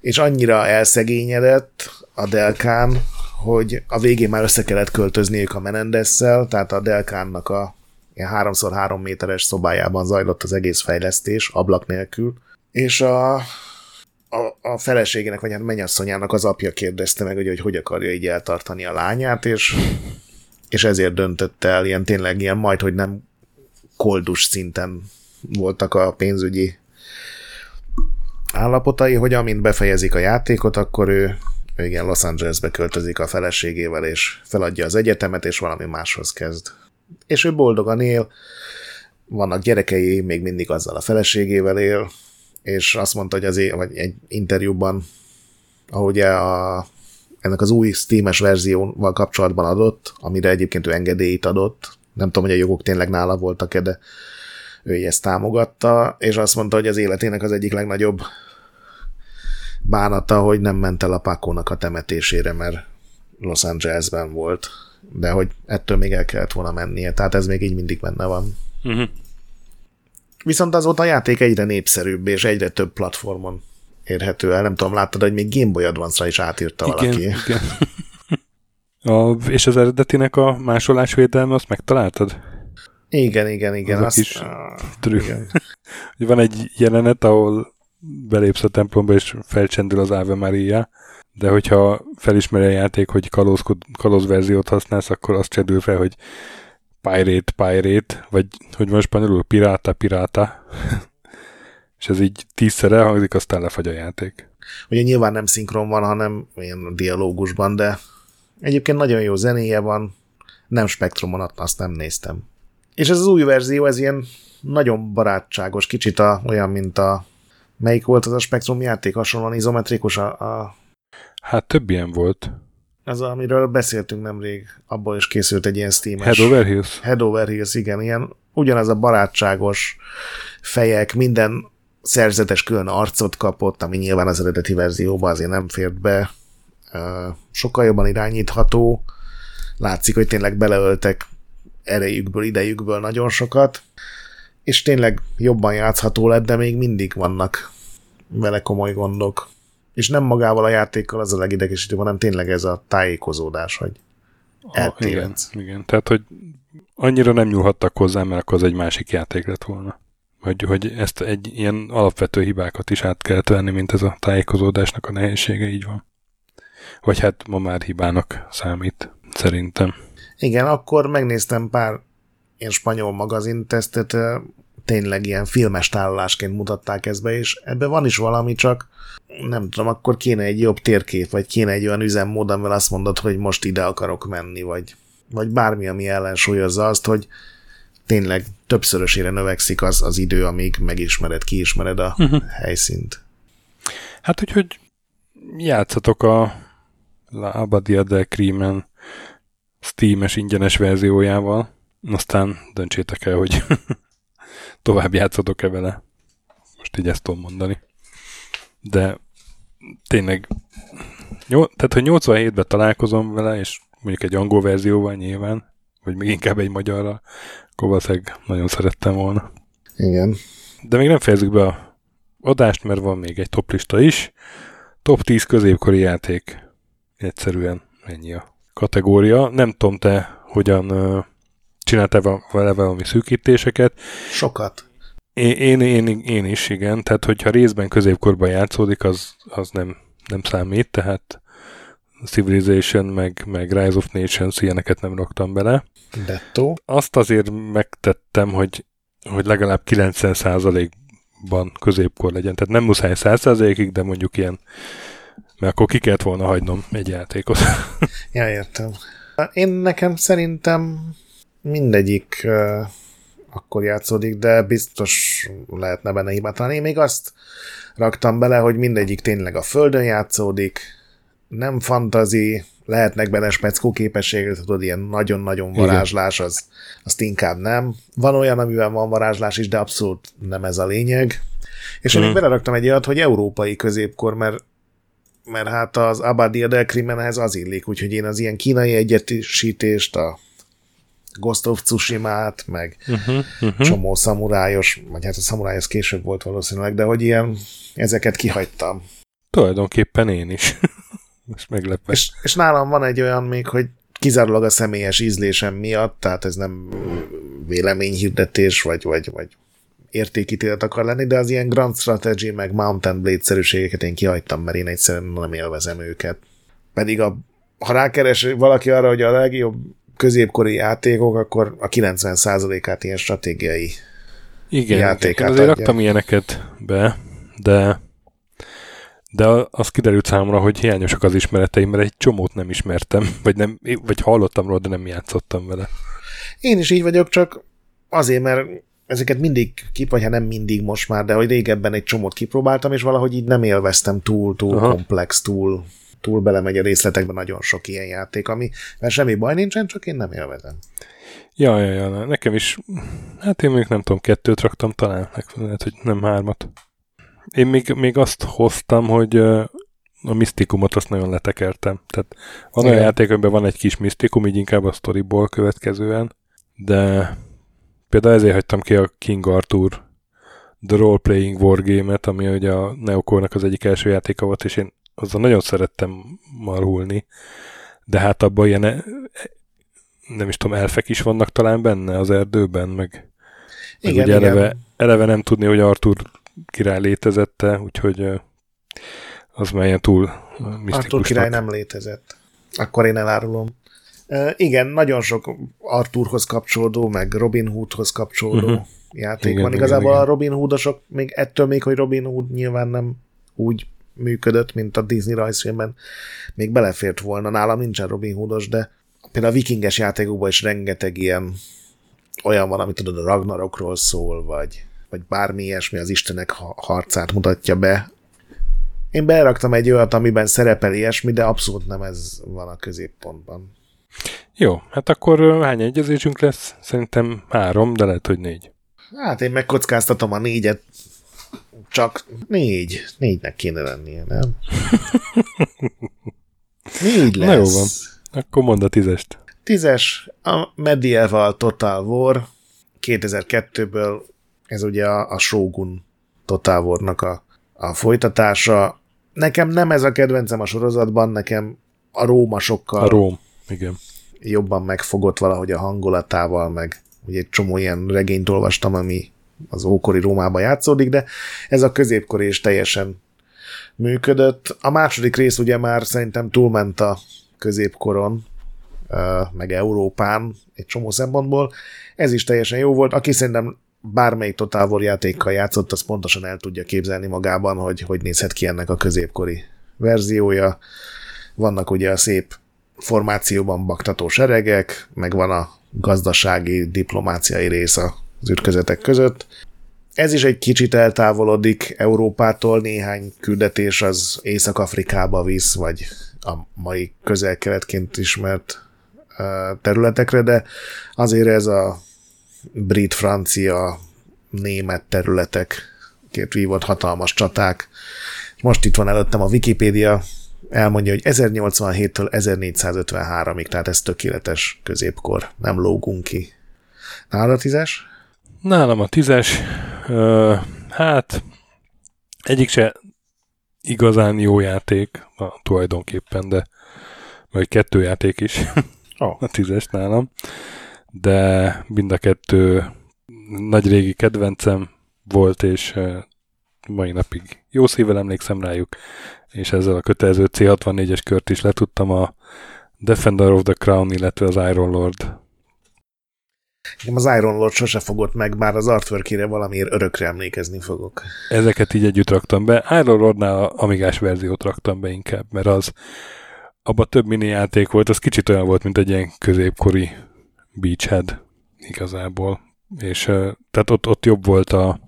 és annyira elszegényedett a Delkán, hogy a végén már össze kellett költözniük a Menendesszel, tehát a Delkánnak a ilyen 3x3 méteres szobájában zajlott az egész fejlesztés, ablak nélkül, és a, a, a feleségének, vagy hát mennyasszonyának az apja kérdezte meg, hogy, hogy hogy akarja így eltartani a lányát, és, és ezért döntött el, ilyen tényleg ilyen majd, hogy nem koldus szinten voltak a pénzügyi állapotai, hogy amint befejezik a játékot, akkor ő, igen, Los Angelesbe költözik a feleségével, és feladja az egyetemet, és valami máshoz kezd. És ő boldogan él, vannak gyerekei, még mindig azzal a feleségével él, és azt mondta, hogy az é- vagy egy interjúban, ahogy a, ennek az új Steam-es verzióval kapcsolatban adott, amire egyébként ő engedélyt adott, nem tudom, hogy a jogok tényleg nála voltak-e, de ő ezt támogatta, és azt mondta, hogy az életének az egyik legnagyobb bánata, hogy nem ment el a Pakónak a temetésére, mert Los Angelesben volt, de hogy ettől még el kellett volna mennie, tehát ez még így mindig benne van. Uh-huh. Viszont azóta a játék egyre népszerűbb, és egyre több platformon érhető el. Nem tudom, láttad, hogy még Game Boy Advance-ra is átírta igen, valaki. Igen. A, és az eredetinek a másolásvédelme, azt megtaláltad? Igen, igen, igen. Az azt, a kis trükk. Igen. Van egy jelenet, ahol belépsz a templomba, és felcsendül az Ave Maria, de hogyha felismeri a játék, hogy kalóz, kalóz verziót használsz, akkor azt csendül fel, hogy pirate, pirate, vagy hogy van spanyolul, piráta, piráta. és ez így tízszer elhangzik, aztán lefagy a játék. Ugye nyilván nem szinkron van, hanem ilyen dialógusban, de egyébként nagyon jó zenéje van, nem spektrumon, azt nem néztem. És ez az új verzió, ez ilyen nagyon barátságos, kicsit a, olyan, mint a melyik volt az a Spektrum játék, hasonlóan izometrikus a, a... Hát több ilyen volt. az, amiről beszéltünk nemrég, abból is készült egy ilyen steam Head Over Heels? Head Over Heels, igen, ilyen ugyanaz a barátságos fejek, minden szerzetes külön arcot kapott, ami nyilván az eredeti verzióban azért nem fért be. Sokkal jobban irányítható, látszik, hogy tényleg beleöltek erejükből, idejükből nagyon sokat, és tényleg jobban játszható lett, de még mindig vannak vele komoly gondok. És nem magával a játékkal az a legidegesítő, hanem tényleg ez a tájékozódás, hogy ah, igen, igen, tehát hogy annyira nem nyúlhattak hozzá, mert akkor az egy másik játék lett volna. Hogy, hogy ezt egy ilyen alapvető hibákat is át kellett venni, mint ez a tájékozódásnak a nehézsége, így van. Vagy hát ma már hibának számít, szerintem. Igen, akkor megnéztem pár ilyen spanyol magazintesztet, tényleg ilyen filmes tálalásként mutatták ezt be, és ebben van is valami, csak nem tudom, akkor kéne egy jobb térkép, vagy kéne egy olyan üzemmód, amivel azt mondod, hogy most ide akarok menni, vagy, vagy bármi, ami ellensúlyozza azt, hogy tényleg többszörösére növekszik az, az idő, amíg megismered, kiismered a uh-huh. helyszínt. Hát úgyhogy játszatok a La Abadia de Creamen Steam-es ingyenes verziójával, aztán döntsétek el, hogy tovább játszatok-e vele. Most így ezt tudom mondani. De tényleg, jó, tehát hogy 87-ben találkozom vele, és mondjuk egy angol verzióval nyilván, vagy még inkább egy magyarra, akkor valószínűleg nagyon szerettem volna. Igen. De még nem fejezzük be a adást, mert van még egy toplista is. Top 10 középkori játék. Egyszerűen ennyi a kategória. Nem tudom te, hogyan csináltál vele valami szűkítéseket. Sokat. Én, én, én, én is, igen. Tehát, hogyha részben középkorban játszódik, az, az nem, nem számít, tehát Civilization, meg, meg Rise of Nations, ilyeneket nem raktam bele. Detto. Azt azért megtettem, hogy, hogy legalább 90%-ban középkor legyen. Tehát nem muszáj 100%-ig, de mondjuk ilyen, mert akkor ki kellett volna hagynom egy játékot. ja, értem. Én nekem szerintem mindegyik uh, akkor játszódik, de biztos lehetne benne hibátlan. Én még azt raktam bele, hogy mindegyik tényleg a földön játszódik, nem fantazi, lehetnek benne speckó képességek, tudod, ilyen nagyon-nagyon varázslás, az, azt inkább nem. Van olyan, amivel van varázslás is, de abszolút nem ez a lényeg. És én még mhm. beleraktam egy olyat, hogy európai középkor, mert mert hát az Abadia del Crimenhez az illik, úgyhogy én az ilyen kínai egyetésítést, a Ghost of Tsushima-t, meg uh-huh, uh-huh. csomó szamurájos, vagy hát a szamuráj az később volt valószínűleg, de hogy ilyen, ezeket kihagytam. Tulajdonképpen én is. Most meglepve. És, és nálam van egy olyan még, hogy kizárólag a személyes ízlésem miatt, tehát ez nem véleményhirdetés, vagy, vagy, vagy értékítélet akar lenni, de az ilyen Grand Strategy, meg Mountain Blade-szerűségeket én kihagytam, mert én egyszerűen nem élvezem őket. Pedig a, ha rákeres valaki arra, hogy a legjobb középkori játékok, akkor a 90%-át ilyen stratégiai Igen, játékát azért adja. raktam ilyeneket be, de de az kiderült számomra, hogy hiányosak az ismereteim, mert egy csomót nem ismertem, vagy, nem, vagy hallottam róla, de nem játszottam vele. Én is így vagyok, csak azért, mert ezeket mindig kip, vagy hát nem mindig most már, de hogy régebben egy csomót kipróbáltam, és valahogy így nem élveztem túl, túl Aha. komplex, túl, túl belemegy a részletekbe nagyon sok ilyen játék, ami, mert semmi baj nincsen, csak én nem élvezem. Ja, ja, ja, nekem is, hát én még nem tudom, kettőt raktam talán, lehet, hogy nem hármat. Én még, még azt hoztam, hogy a misztikumot azt nagyon letekertem. Tehát van olyan játék, amiben van egy kis misztikum, így inkább a storyból következően, de például ezért hagytam ki a King Arthur The Role Playing Wargame-et, ami ugye a Neocore-nak az egyik első játéka volt, és én azzal nagyon szerettem marhulni, de hát abban ilyen e, nem is tudom, elfek is vannak talán benne az erdőben, meg, meg igen, ugye igen. Eleve, eleve nem tudni, hogy Arthur király létezette, úgyhogy az már ilyen túl misztikusnak. Arthur király nem létezett. Akkor én elárulom. Uh, igen, nagyon sok Arthurhoz kapcsolódó, meg Robin Hoodhoz kapcsolódó uh-huh. játék igen, van. Igazából igen, igen. a Robin Hoodosok, még ettől még, hogy Robin Hood nyilván nem úgy működött, mint a Disney rajzfilmben, még belefért volna. Nálam nincsen Robin Hoodos, de például a vikinges játékokban is rengeteg ilyen olyan van, amit tudod, a Ragnarokról szól, vagy vagy bármi ilyesmi az Istenek harcát mutatja be, Én beraktam egy olyat, amiben szerepel ilyesmi, de abszolút nem ez van a középpontban. Jó, hát akkor hány egyezésünk lesz? Szerintem három, de lehet, hogy négy. Hát én megkockáztatom a négyet. Csak négy. Négynek kéne lennie, nem? Négy lesz. Na jó van. Akkor mondd a tízest. Tízes, a Medieval Total War 2002-ből, ez ugye a, a Shogun Total War-nak a, a folytatása. Nekem nem ez a kedvencem a sorozatban, nekem a Róma sokkal A Róm, igen. jobban megfogott valahogy a hangulatával, meg ugye egy csomó ilyen regényt olvastam, ami az ókori Rómában játszódik, de ez a középkori is teljesen működött. A második rész ugye már szerintem túlment a középkoron, meg Európán egy csomó szempontból. Ez is teljesen jó volt. Aki szerintem bármelyik Total War játékkal játszott, az pontosan el tudja képzelni magában, hogy hogy nézhet ki ennek a középkori verziója. Vannak ugye a szép formációban baktató seregek, meg van a gazdasági, diplomáciai rész az ütközetek között. Ez is egy kicsit eltávolodik Európától, néhány küldetés az Észak-Afrikába visz, vagy a mai közel-keletként ismert területekre, de azért ez a brit, francia, német területekért vívott hatalmas csaták. Most itt van előttem a Wikipédia, elmondja, hogy 1087-től 1453-ig, tehát ez tökéletes középkor, nem lógunk ki. Nálad a tízes? Nálam a tízes, ö, hát egyik se igazán jó játék a, tulajdonképpen, de vagy kettő játék is Oh. a tízes nálam, de mind a kettő nagy régi kedvencem volt, és mai napig jó szívvel emlékszem rájuk, és ezzel a kötelező C64-es kört is letudtam a Defender of the Crown, illetve az Iron Lord Nekem az Iron Lord sose fogott meg, bár az artworkére valamiért örökre emlékezni fogok. Ezeket így együtt raktam be. Iron Lordnál a Amigás verziót raktam be inkább, mert az abban több mini játék volt, az kicsit olyan volt, mint egy ilyen középkori Beachhead igazából. És tehát ott, ott jobb volt a,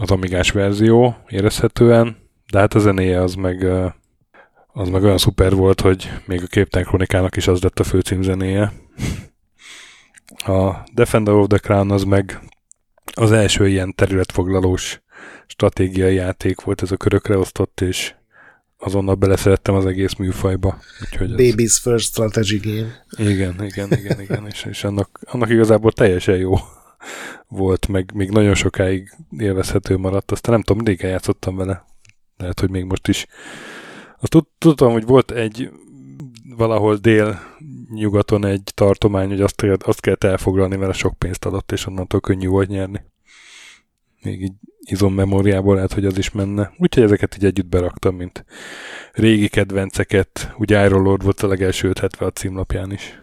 az Amigás verzió érezhetően, de hát a zenéje az meg, az meg olyan szuper volt, hogy még a Képtelen Kronikának is az lett a főcímzenéje. A Defender of the Crown az meg az első ilyen területfoglalós stratégiai játék volt, ez a körökre osztott, és azonnal beleszerettem az egész műfajba. Úgyhogy ez, Baby's First Strategy Game. igen, igen, igen, igen, és, és annak, annak igazából teljesen jó volt, meg még nagyon sokáig élvezhető maradt, aztán nem tudom, mindig játszottam vele. Lehet, hogy még most is. Azt tud, tudtam, hogy volt egy valahol dél-nyugaton egy tartomány, hogy azt, azt kellett elfoglalni, mert sok pénzt adott, és onnantól könnyű volt nyerni. Még így izommemóriából lehet, hogy az is menne. Úgyhogy ezeket így együtt beraktam, mint régi kedvenceket. Ugye Iron Lord volt a legelső 570 a címlapján is.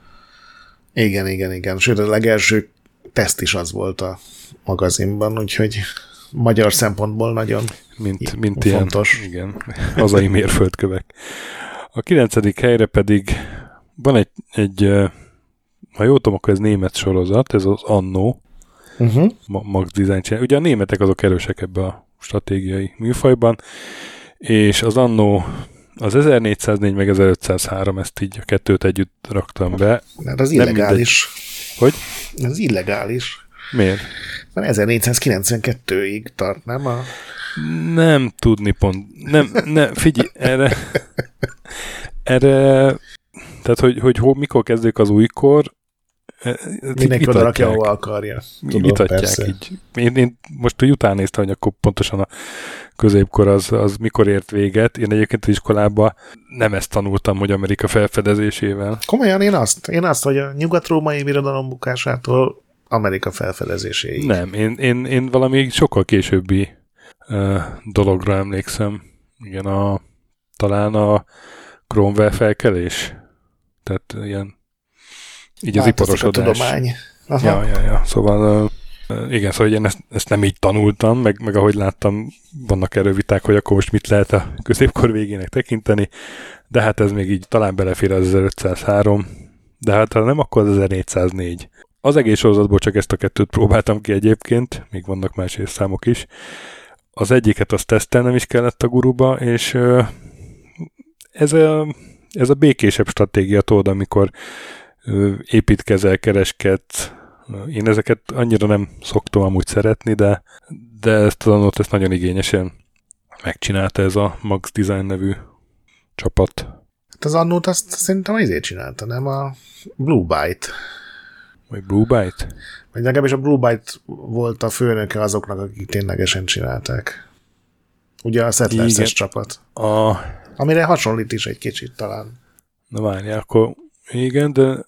Igen, igen, igen. Sőt, a legelső teszt is az volt a magazinban, úgyhogy magyar szempontból nagyon Mint, mint Fontos. ilyen, igen, hazai mérföldkövek. A kilencedik helyre pedig van egy, egy ha jól tudom, akkor ez német sorozat, ez az Anno, uh-huh. Ma- Max Design csinál. Ugye a németek azok erősek ebbe a stratégiai műfajban, és az Anno az 1404 meg 1503, ezt így a kettőt együtt raktam be. Mert az Nem illegális. Hogy? Ez illegális. Miért? Mert 1492-ig tart, nem? A... Nem tudni pont. Nem, nem figyelj, erre, erre, tehát hogy, hogy hol, mikor kezdődik az újkor, Mindenki oda rakja, ahova akarja. Tudom, vitatják persze. így. Én, én most hogy után néztem, hogy akkor pontosan a középkor az, az mikor ért véget. Én egyébként az iskolában nem ezt tanultam, hogy Amerika felfedezésével. Komolyan én azt, én azt, hogy a nyugat-római birodalom bukásától Amerika felfedezéséig. Nem, én, én, én valami sokkal későbbi uh, dologra emlékszem. Igen, a, talán a Cromwell felkelés. Tehát ilyen így az iparosodás. A tudomány. Aha. Ja, ja, ja. Szóval igen, szóval én ezt, ezt nem így tanultam, meg, meg ahogy láttam, vannak erről viták, hogy akkor most mit lehet a középkor végének tekinteni, de hát ez még így talán belefér az 1503, de hát ha nem, akkor az 1404. Az egész sorozatból csak ezt a kettőt próbáltam ki egyébként, még vannak más számok is. az egyiket azt tesztelnem is kellett a guruba, és ez a, ez a békésebb stratégia, tudod, amikor építkezel, kereskedsz, én ezeket annyira nem szoktam amúgy szeretni, de, de ezt a ezt nagyon igényesen megcsinálta ez a Max Design nevű csapat. Hát az annót azt szerintem ezért csinálta, nem a Blue Byte. Vagy Blue Byte? Vagy legalábbis a Blue Byte volt a főnöke azoknak, akik ténylegesen csinálták. Ugye a Settlers csapat. A... Amire hasonlít is egy kicsit talán. Na várjál, akkor igen, de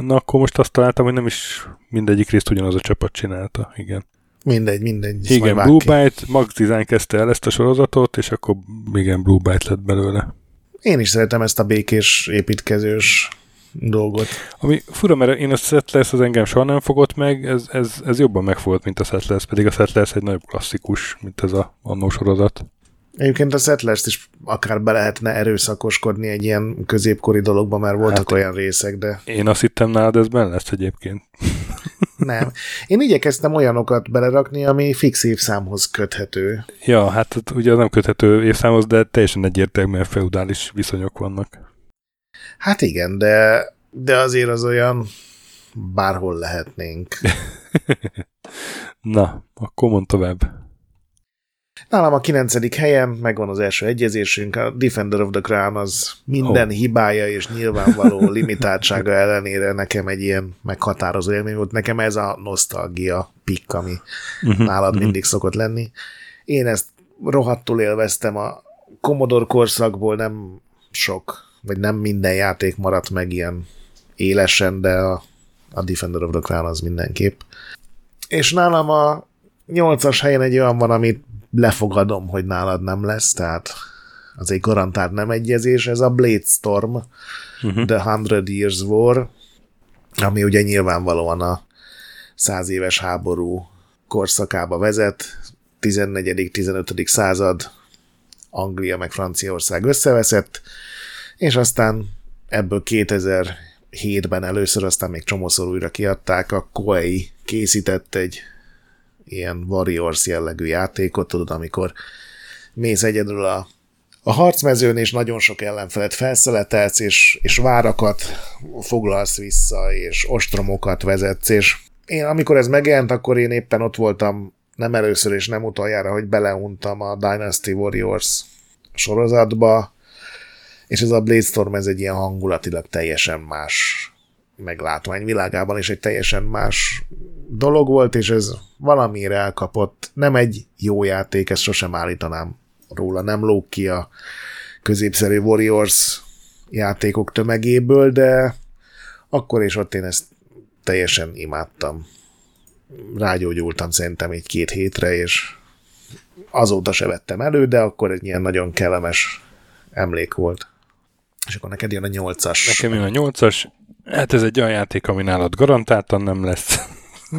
na akkor most azt találtam, hogy nem is mindegyik részt ugyanaz a csapat csinálta, igen. Mindegy, mindegy. Igen, Blue Byte, Max Design kezdte el ezt a sorozatot, és akkor igen, Blue Byte lett belőle. Én is szeretem ezt a békés, építkezős dolgot. Ami fura, mert én a Settlers az engem soha nem fogott meg, ez, ez, ez jobban megfogott, mint a Settlers, pedig a Settlers egy nagyobb klasszikus, mint ez a annó sorozat. Egyébként a settlers is akár be lehetne erőszakoskodni egy ilyen középkori dologba, mert voltak hát olyan részek, de... Én azt hittem nálad, ez benne lesz egyébként. Nem. Én igyekeztem olyanokat belerakni, ami fix évszámhoz köthető. Ja, hát ugye nem köthető évszámhoz, de teljesen egyértelműen feudális viszonyok vannak. Hát igen, de, de azért az olyan bárhol lehetnénk. Na, akkor mond tovább. Nálam a kilencedik helyen megvan az első egyezésünk, a Defender of the Crown az minden oh. hibája és nyilvánvaló limitáltsága ellenére nekem egy ilyen meghatározó élmény volt. Nekem ez a nosztalgia pikk, ami uh-huh, nálad uh-huh. mindig szokott lenni. Én ezt rohadtul élveztem a Commodore korszakból nem sok, vagy nem minden játék maradt meg ilyen élesen, de a, a Defender of the Crown az mindenképp. És nálam a nyolcas helyen egy olyan van, amit lefogadom, hogy nálad nem lesz, tehát az egy garantált nem egyezés, ez a Blade Storm, uh-huh. The Hundred Years War, ami ugye nyilvánvalóan a száz éves háború korszakába vezet, 14.-15. század, Anglia meg Franciaország összeveszett, és aztán ebből 2007-ben először, aztán még csomószor újra kiadták, a Koei készített egy ilyen Warriors jellegű játékot, tudod, amikor mész egyedül a, a harcmezőn, és nagyon sok ellenfelet felszeletelsz, és, és várakat foglalsz vissza, és ostromokat vezetsz, és én amikor ez megjelent, akkor én éppen ott voltam nem először és nem utoljára, hogy beleuntam a Dynasty Warriors sorozatba, és ez a Blade Storm ez egy ilyen hangulatilag teljesen más meglátvány világában is egy teljesen más dolog volt, és ez valamire elkapott. Nem egy jó játék, ezt sosem állítanám róla, nem lók ki a középszerű Warriors játékok tömegéből, de akkor és ott én ezt teljesen imádtam. Rágyógyultam szerintem egy két hétre, és azóta se vettem elő, de akkor egy ilyen nagyon kellemes emlék volt. És akkor neked jön a nyolcas. Nekem jön a nyolcas. Hát ez egy olyan játék, ami nálad garantáltan nem lesz.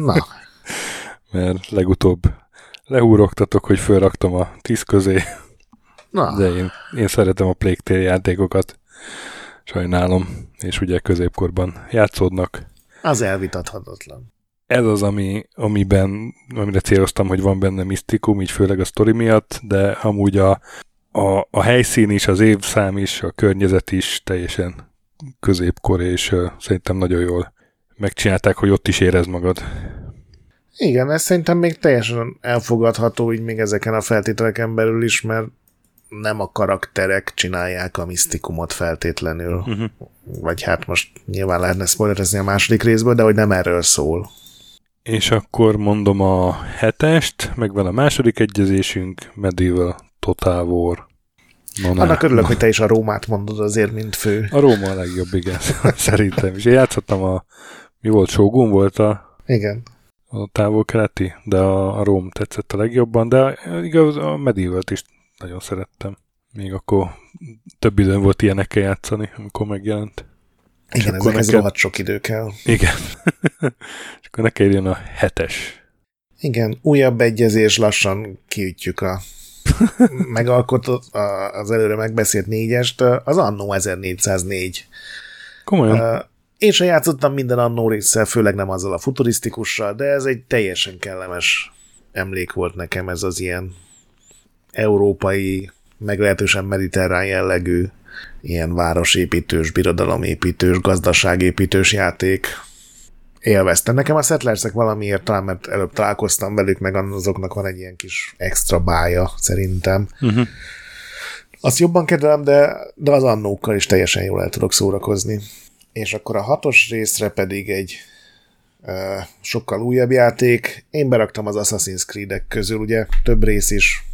Na. Mert legutóbb lehúrogtatok, hogy felraktam a tíz közé. Na. De én, én szeretem a Plague Tale játékokat. Sajnálom. És ugye középkorban játszódnak. Az elvitathatatlan. Ez az, ami, amiben, amire céloztam, hogy van benne misztikum, így főleg a sztori miatt, de amúgy a, a, a helyszín is, az évszám is, a környezet is teljesen középkor, és uh, szerintem nagyon jól megcsinálták, hogy ott is érez magad. Igen, ez szerintem még teljesen elfogadható így még ezeken a feltételeken belül is, mert nem a karakterek csinálják a misztikumot feltétlenül. Uh-huh. Vagy hát most nyilván lehetne spoilerezni a második részből, de hogy nem erről szól. És akkor mondom a hetest, meg vele a második egyezésünk, Medieval Total War. No, Annak örülök, hogy te is a Rómát mondod azért, mint fő. A Róma a legjobb, igen, szerintem. És én játszottam a, mi volt, Shogun volt a... Igen. A távol-keleti, de a, a Róm tetszett a legjobban, de igaz, a medieval is nagyon szerettem. Még akkor több időn volt ilyenekkel játszani, amikor megjelent. Igen, ez neked... rohadt sok idő kell. Igen. és akkor neked jön a hetes. Igen, újabb egyezés, lassan kiütjük a megalkotott az előre megbeszélt négyest, az Annó 1404. Komolyan? Én sem játszottam minden Annó résszel, főleg nem azzal a futurisztikussal, de ez egy teljesen kellemes emlék volt nekem ez az ilyen európai, meglehetősen mediterrán jellegű ilyen városépítős, birodalomépítős, gazdaságépítős játék. Élveztem. Nekem a Settlersek valamiért talán, mert előbb találkoztam velük, meg azoknak van egy ilyen kis extra bája, szerintem. Uh-huh. Azt jobban kedvelem, de, de az annókkal is teljesen jól el tudok szórakozni. És akkor a hatos részre pedig egy uh, sokkal újabb játék. Én beraktam az Assassin's Creed-ek közül, ugye több rész is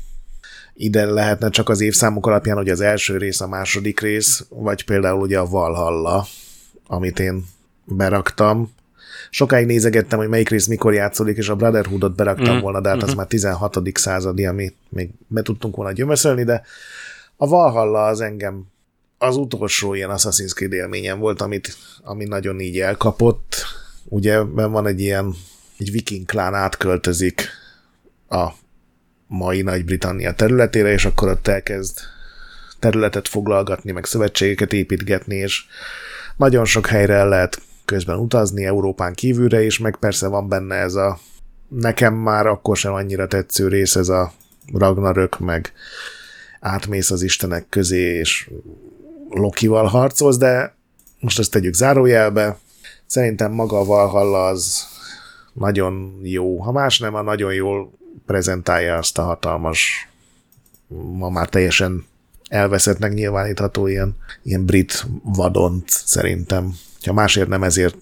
ide lehetne csak az évszámok alapján, hogy az első rész, a második rész, vagy például ugye a Valhalla, amit én beraktam. Sokáig nézegettem, hogy melyik rész mikor játszódik, és a Brotherhoodot beraktam mm. volna, de hát az mm-hmm. már 16. századi, amit még be tudtunk volna gyömöszölni, de a Valhalla az engem az utolsó ilyen Assassin's Creed élményem volt, amit, ami nagyon így elkapott. Ugye van egy ilyen, egy viking klán átköltözik a mai Nagy-Britannia területére, és akkor ott elkezd területet foglalgatni, meg szövetségeket építgetni, és nagyon sok helyre el lehet közben utazni Európán kívülre is, meg persze van benne ez a nekem már akkor sem annyira tetsző rész, ez a Ragnarök, meg átmész az istenek közé, és Lokival harcolsz, de most ezt tegyük zárójelbe. Szerintem maga a Valhalla az nagyon jó, ha más nem, a nagyon jól prezentálja azt a hatalmas, ma már teljesen elveszettnek nyilvánítható ilyen, ilyen brit vadont szerintem. Ha másért nem ezért,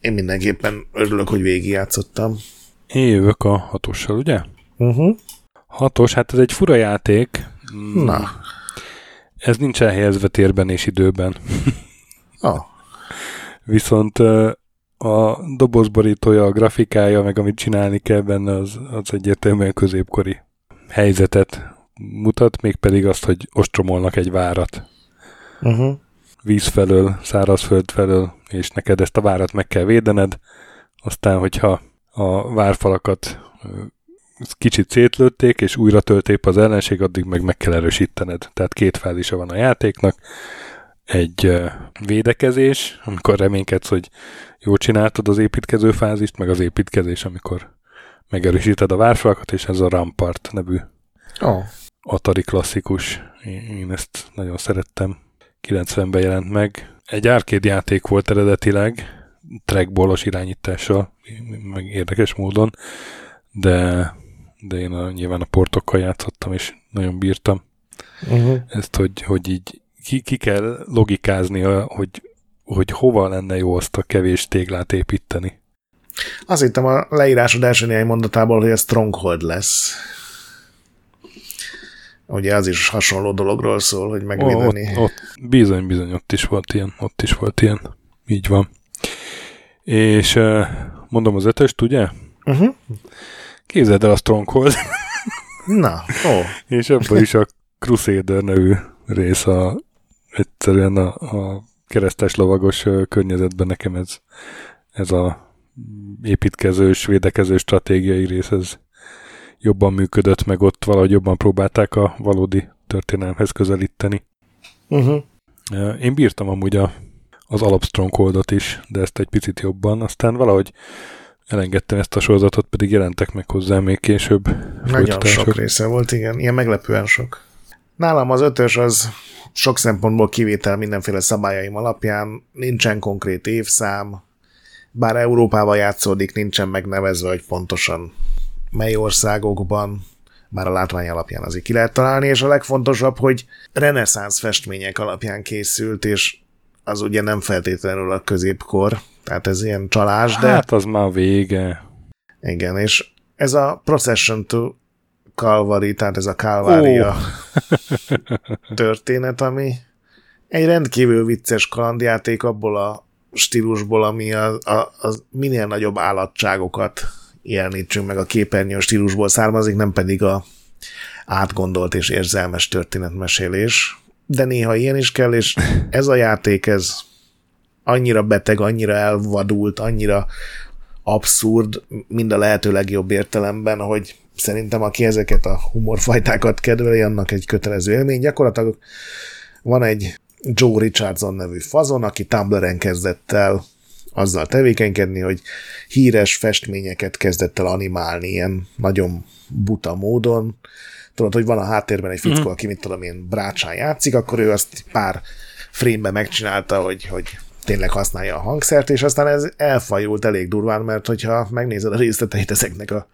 én mindenképpen örülök, hogy végigjátszottam. Én jövök a hatossal, ugye? Uh-huh. Hatos, hát ez egy fura játék. Na. Ez nincs elhelyezve térben és időben. ah. Viszont a dobozborítója, a grafikája, meg amit csinálni kell benne, az, az egyértelműen középkori helyzetet mutat, mégpedig azt, hogy ostromolnak egy várat. Uh-huh. Víz felől, szárazföld felől, és neked ezt a várat meg kell védened, aztán, hogyha a várfalakat kicsit szétlőtték, és újra töltép az ellenség, addig meg meg kell erősítened. Tehát két fázisa van a játéknak. Egy védekezés, amikor reménykedsz, hogy jól csináltad az építkező fázist, meg az építkezés, amikor megerősíted a várfalakat, és ez a Rampart nevű oh. Atari klasszikus. Én ezt nagyon szerettem. 90-ben jelent meg. Egy arcade játék volt eredetileg, trackballos irányítással, meg érdekes módon, de, de én a, nyilván a portokkal játszottam, és nagyon bírtam. Uh-huh. Ezt, hogy, hogy így ki, ki kell logikázni, hogy hogy hova lenne jó azt a kevés téglát építeni. Azt hittem a leírásod első néhány mondatából, hogy ez Stronghold lesz. Ugye az is hasonló dologról szól, hogy megvédeni. Ott, ott, bizony, bizony, ott is volt ilyen. Ott is volt ilyen. Így van. És mondom az ötöst, ugye? Uh-huh. Képzeld el a Stronghold. Na, ó. És ebből is a Crusader nevű rész a, egyszerűen a, a keresztes lovagos környezetben nekem ez, ez a építkezős, védekező stratégiai rész, ez jobban működött, meg ott valahogy jobban próbálták a valódi történelmhez közelíteni. Uh-huh. Én bírtam amúgy a, az alap Strongholdot is, de ezt egy picit jobban, aztán valahogy elengedtem ezt a sorozatot, pedig jelentek meg hozzá még később. Nagyon sok része volt, igen, ilyen meglepően sok. Nálam az ötös az sok szempontból kivétel mindenféle szabályaim alapján, nincsen konkrét évszám, bár Európában játszódik, nincsen megnevezve, hogy pontosan mely országokban, bár a látvány alapján azért ki lehet találni, és a legfontosabb, hogy reneszánsz festmények alapján készült, és az ugye nem feltétlenül a középkor, tehát ez ilyen csalás, de... Hát az már vége. Igen, és ez a Procession to Calvary, tehát ez a Calvária oh. történet, ami egy rendkívül vicces kalandjáték abból a stílusból, ami a, a, a minél nagyobb állatságokat jelenítsünk meg a képernyő stílusból származik, nem pedig a átgondolt és érzelmes történetmesélés. De néha ilyen is kell, és ez a játék, ez annyira beteg, annyira elvadult, annyira abszurd, mind a lehető legjobb értelemben, hogy szerintem aki ezeket a humorfajtákat kedveli, annak egy kötelező élmény. Gyakorlatilag van egy Joe Richardson nevű fazon, aki Tumblr-en kezdett el azzal tevékenykedni, hogy híres festményeket kezdett el animálni ilyen nagyon buta módon, tudod, hogy van a háttérben egy fickó, mm. aki mit tudom én, brácsán játszik, akkor ő azt pár frame megcsinálta, hogy, hogy tényleg használja a hangszert, és aztán ez elfajult elég durván, mert hogyha megnézed a részleteit ezeknek a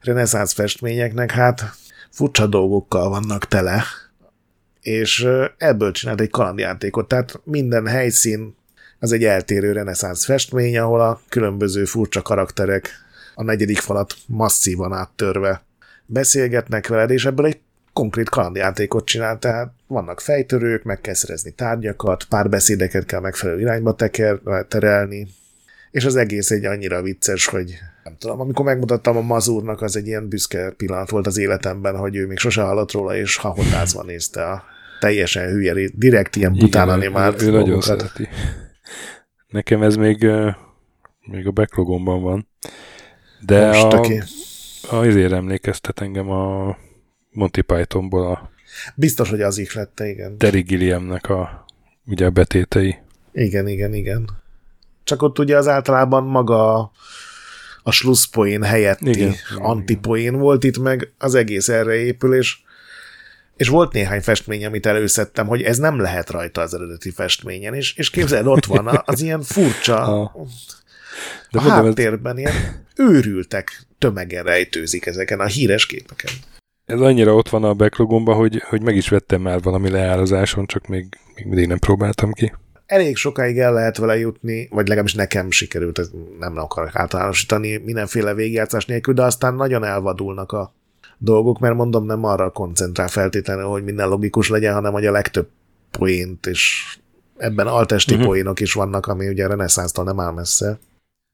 reneszánsz festményeknek, hát furcsa dolgokkal vannak tele, és ebből csinált egy kalandjátékot, tehát minden helyszín az egy eltérő reneszánsz festmény, ahol a különböző furcsa karakterek a negyedik falat masszívan áttörve beszélgetnek veled, és ebből egy konkrét kalandjátékot csinál, tehát vannak fejtörők, meg kell szerezni tárgyakat, pár beszédeket kell megfelelő irányba teker, terelni, és az egész egy annyira vicces, hogy nem tudom, amikor megmutattam a Mazurnak, az egy ilyen büszke pillanat volt az életemben, hogy ő még sose hallott róla, és hahotázva nézte a teljesen hülye, direkt ilyen bután animált ő, ő nagyon szereti. Nekem ez még, még a backlogomban van. De Most, a, okay. A, azért emlékeztet engem a Monty Pythonból a Biztos, hogy az ihlette, igen. Terry Gilliamnek a, ugye a betétei. Igen, igen, igen. Csak ott ugye az általában maga a slusszpoén helyetti igen, antipoén volt, itt meg az egész erre épül, és, és volt néhány festmény, amit előszedtem, hogy ez nem lehet rajta az eredeti festményen, és, és képzeld, ott van az ilyen furcsa a, de a háttérben ez... ilyen őrültek tömegen rejtőzik ezeken a híres képeken ez annyira ott van a backlogomban, hogy, hogy meg is vettem már valami leárazáson, csak még, még mindig nem próbáltam ki. Elég sokáig el lehet vele jutni, vagy legalábbis nekem sikerült, nem akarok általánosítani mindenféle végjátszás nélkül, de aztán nagyon elvadulnak a dolgok, mert mondom, nem arra koncentrál feltétlenül, hogy minden logikus legyen, hanem hogy a legtöbb poént, és ebben altesti uh-huh. poénok is vannak, ami ugye a reneszánsztól nem áll messze.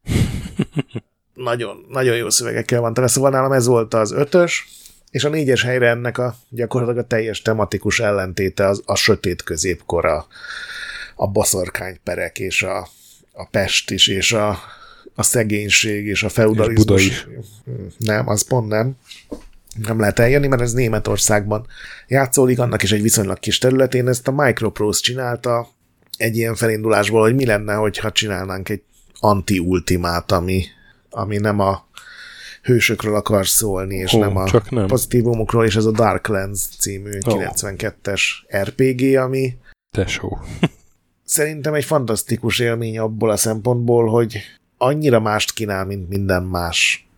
nagyon, nagyon jó szövegekkel van tele, szóval nálam ez volt az ötös, és a négyes helyre ennek a gyakorlatilag a teljes tematikus ellentéte az a sötét középkora, a baszorkányperek és a, a Pest is, és a, a szegénység és a feudalizmus. És Buda is. Nem, az pont nem. Nem lehet eljönni, mert ez Németországban játszódik, annak is egy viszonylag kis területén. Ezt a Microprose csinálta egy ilyen felindulásból, hogy mi lenne, hogyha csinálnánk egy anti-ultimát, ami, ami nem a hősökről akar szólni, és oh, nem a csak nem. pozitívumokról, és ez a Darklands című oh. 92-es RPG, ami Tesó. szerintem egy fantasztikus élmény abból a szempontból, hogy annyira mást kínál, mint minden más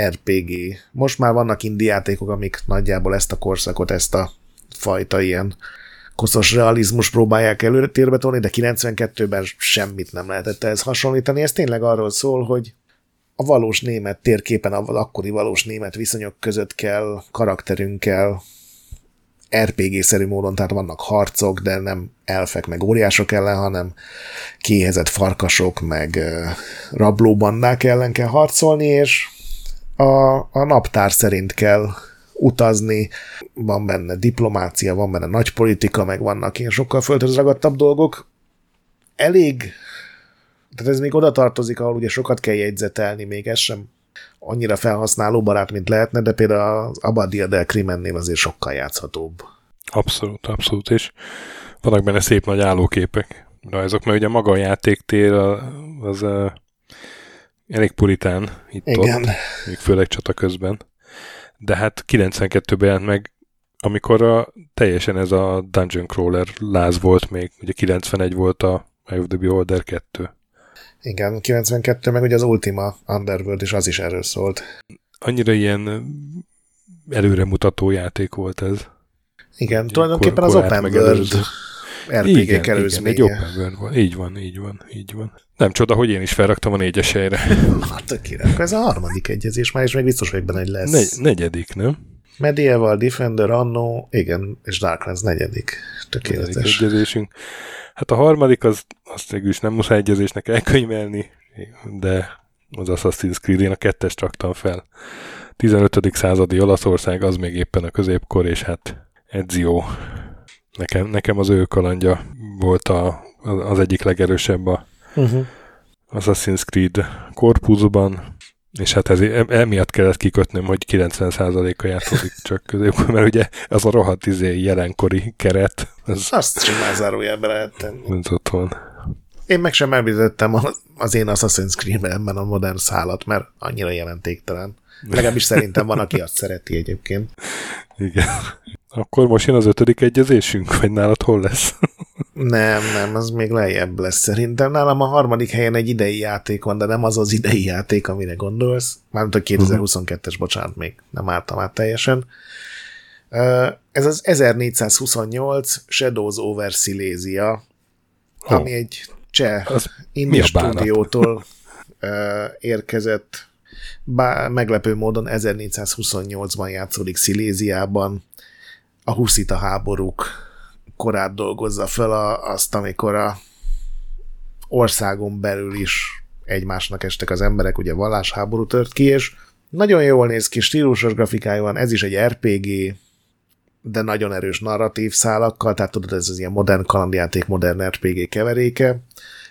RPG. Most már vannak indiátékok, amik nagyjából ezt a korszakot, ezt a fajta ilyen koszos realizmus próbálják előtérbe tolni, de 92-ben semmit nem lehetett ehhez hasonlítani. Ez tényleg arról szól, hogy a valós német térképen, a akkori valós német viszonyok között kell karakterünkkel RPG-szerű módon, tehát vannak harcok, de nem elfek meg óriások ellen, hanem kéhezett farkasok meg rablóbandák ellen kell harcolni, és a, a naptár szerint kell utazni, van benne diplomácia, van benne nagy politika, meg vannak ilyen sokkal földhöz ragadtabb dolgok. Elég tehát ez még oda tartozik, ahol ugye sokat kell jegyzetelni, még ez sem annyira felhasználó barát, mint lehetne, de például az Abadia del Crimennél azért sokkal játszhatóbb. Abszolút, abszolút, és vannak benne szép nagy állóképek, rajzok, mert ugye maga a játéktér az, az elég puritán itt Igen. ott, még főleg csata közben. De hát 92-ben jelent meg, amikor a, teljesen ez a Dungeon Crawler láz volt még, ugye 91 volt a Eye of the Beholder 2. Igen, 92 meg ugye az Ultima Underworld is az is erről szólt. Annyira ilyen előremutató játék volt ez. Igen, tulajdonképpen az Open World RPG igen, igen, egy Open World van. Így van, így van, így van. Nem csoda, hogy én is felraktam a négyes helyre. Hát tökéletes. Ez a harmadik egyezés már, és még biztos vagyok benne, hogy lesz. Negy, negyedik, nem? Medieval, Defender, Anno, igen, és Darklands negyedik. Tökéletes. Egyezésünk. Hát a harmadik, az, azt végül is nem muszáj egyezésnek elkönyvelni, de az Assassin's Creed, én a kettest raktam fel. 15. századi Olaszország, az még éppen a középkor, és hát Ezio. Nekem, nekem az ő kalandja volt a, az egyik legerősebb a uh-huh. Assassin's Creed korpusban, és hát ez, emiatt kellett kikötnöm, hogy 90%-a játszódik csak középkor, mert ugye az a rohadt izé jelenkori keret. Ez, Azt simán zárójelbe lehet tenni. Ez ott van. Én meg sem említettem az én Assassin's Creed-ben a modern szállat, mert annyira jelentéktelen. Legalábbis szerintem van, aki azt szereti egyébként. Igen. Akkor most jön az ötödik egyezésünk, vagy nálad hol lesz? Nem, nem, az még lejjebb lesz szerintem. Nálam a harmadik helyen egy idei játék van, de nem az az idei játék, amire gondolsz. Mármint a 2022-es, bocsánat, még nem álltam át teljesen. Ez az 1428 Shadows over Silesia, oh. ami egy cseh indie stúdiótól érkezett, bár meglepő módon 1428-ban játszódik Sziléziában, a huszita háborúk korát dolgozza fel a, azt, amikor a országon belül is egymásnak estek az emberek, ugye vallásháború tört ki, és nagyon jól néz ki, stílusos grafikája van, ez is egy RPG, de nagyon erős narratív szálakkal, tehát tudod, ez az ilyen modern kalandjáték, modern RPG keveréke.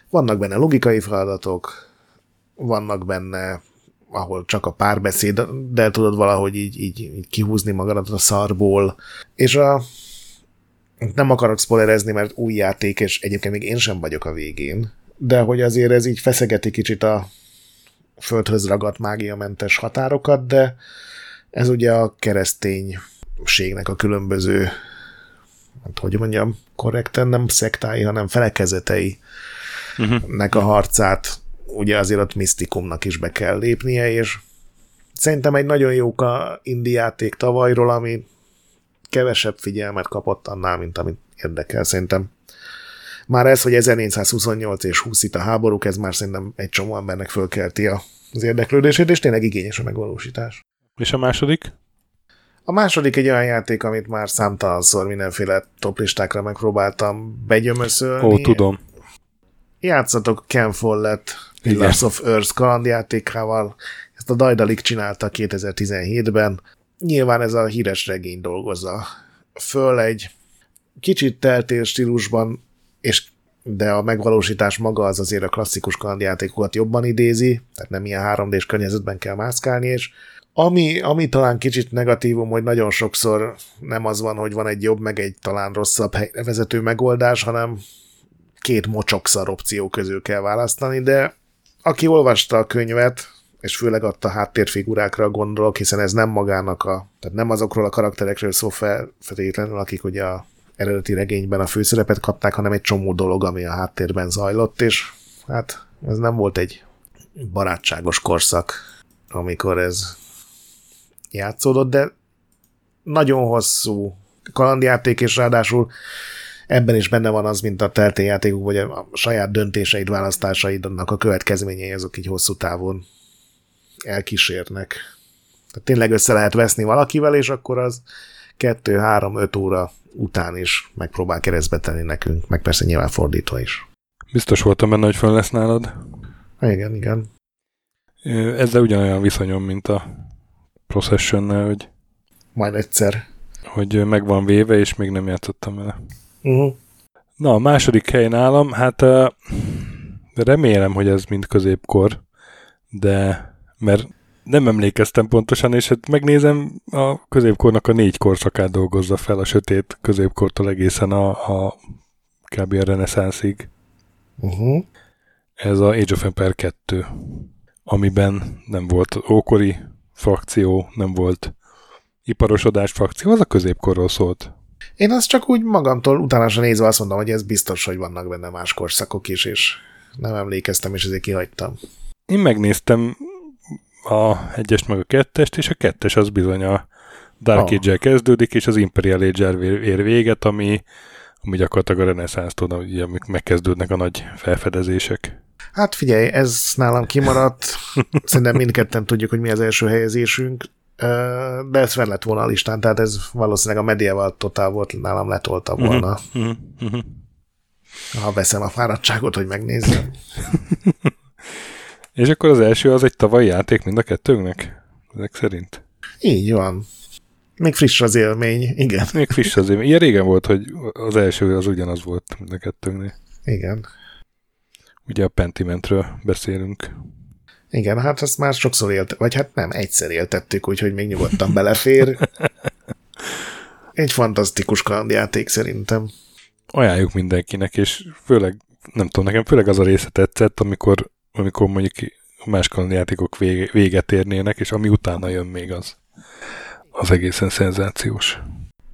Vannak benne logikai feladatok, vannak benne, ahol csak a párbeszéd, de tudod valahogy így, így, így kihúzni magadat a szarból, és a nem akarok spoilerezni, mert új játék, és egyébként még én sem vagyok a végén, de hogy azért ez így feszegeti kicsit a földhöz ragadt mágiamentes határokat, de ez ugye a kereszténységnek a különböző, hát hogy mondjam, korrekten nem szektái, hanem felekezetei uh-huh. nek a harcát ugye azért ott misztikumnak is be kell lépnie, és szerintem egy nagyon jók a indiáték tavalyról, ami kevesebb figyelmet kapott annál, mint amit érdekel. Szerintem már ez, hogy 1428 és 20 itt a háborúk, ez már szerintem egy csomó embernek fölkelti az érdeklődését, és tényleg igényes a megvalósítás. És a második? A második egy olyan játék, amit már számtalanszor mindenféle toplistákra megpróbáltam begyömöszölni. Ó, tudom. Játszatok Ken Follett Pillars of Earth kalandjátékával. Ezt a Daedalic csinálta 2017-ben. Nyilván ez a híres regény dolgozza. Föl egy kicsit teltél stílusban, és de a megvalósítás maga az azért a klasszikus kalandjátékokat jobban idézi, tehát nem ilyen 3D-s környezetben kell mászkálni, és ami, ami talán kicsit negatívum, hogy nagyon sokszor nem az van, hogy van egy jobb, meg egy talán rosszabb vezető megoldás, hanem két mocsokszar opció közül kell választani, de aki olvasta a könyvet, és főleg adta háttérfigurákra gondolok, hiszen ez nem magának a, tehát nem azokról a karakterekről szó feltétlenül, akik ugye a eredeti regényben a főszerepet kapták, hanem egy csomó dolog, ami a háttérben zajlott, és hát ez nem volt egy barátságos korszak, amikor ez játszódott, de nagyon hosszú kalandjáték, és ráadásul ebben is benne van az, mint a teltéjátékok, vagy a saját döntéseid, választásaidnak a következményei azok így hosszú távon elkísérnek. Tehát tényleg össze lehet veszni valakivel, és akkor az 2-3-5 óra után is megpróbál keresztbe tenni nekünk, meg persze nyilván fordítva is. Biztos voltam benne, hogy föl lesz nálad. Igen, igen. Ezzel ugyanolyan viszonyom, mint a procession hogy majd egyszer. Hogy meg van véve, és még nem játszottam vele. Uh-huh. Na, a második hely nálam, hát remélem, hogy ez mind középkor, de mert nem emlékeztem pontosan, és hát megnézem, a középkornak a négy korszakát dolgozza fel, a sötét középkortól egészen a, a kb. a reneszánszig. Uh-huh. Ez a Age of Empire 2, amiben nem volt ókori frakció, nem volt iparosodás frakció, az a középkorról szólt. Én azt csak úgy magamtól utána nézve azt mondom, hogy ez biztos, hogy vannak benne más korszakok is, és nem emlékeztem, és ezért kihagytam. Én megnéztem a egyest meg a kettest, és a kettes az bizony a Dark oh. age kezdődik, és az Imperial age ér véget, ami, ami gyakorlatilag a reneszánsztól, amik megkezdődnek a nagy felfedezések. Hát figyelj, ez nálam kimaradt. Szerintem mindketten tudjuk, hogy mi az első helyezésünk, de ez fel lett volna a listán, tehát ez valószínűleg a Medieval Total volt, nálam letolta mhm, volna. Uh-huh. Ha veszem a fáradtságot, hogy megnézzem. És akkor az első az egy tavalyi játék mind a kettőnknek? Ezek szerint? Így van. Még friss az élmény, igen. Még friss az élmény. Ilyen régen volt, hogy az első az ugyanaz volt mind a kettőnknél. Igen. Ugye a Pentimentről beszélünk. Igen, hát azt már sokszor élt, vagy hát nem, egyszer éltettük, úgyhogy még nyugodtan belefér. Egy fantasztikus kalandjáték szerintem. Ajánljuk mindenkinek, és főleg, nem tudom, nekem főleg az a része tetszett, amikor amikor mondjuk más játékok vége, véget érnének, és ami utána jön még az, az egészen szenzációs.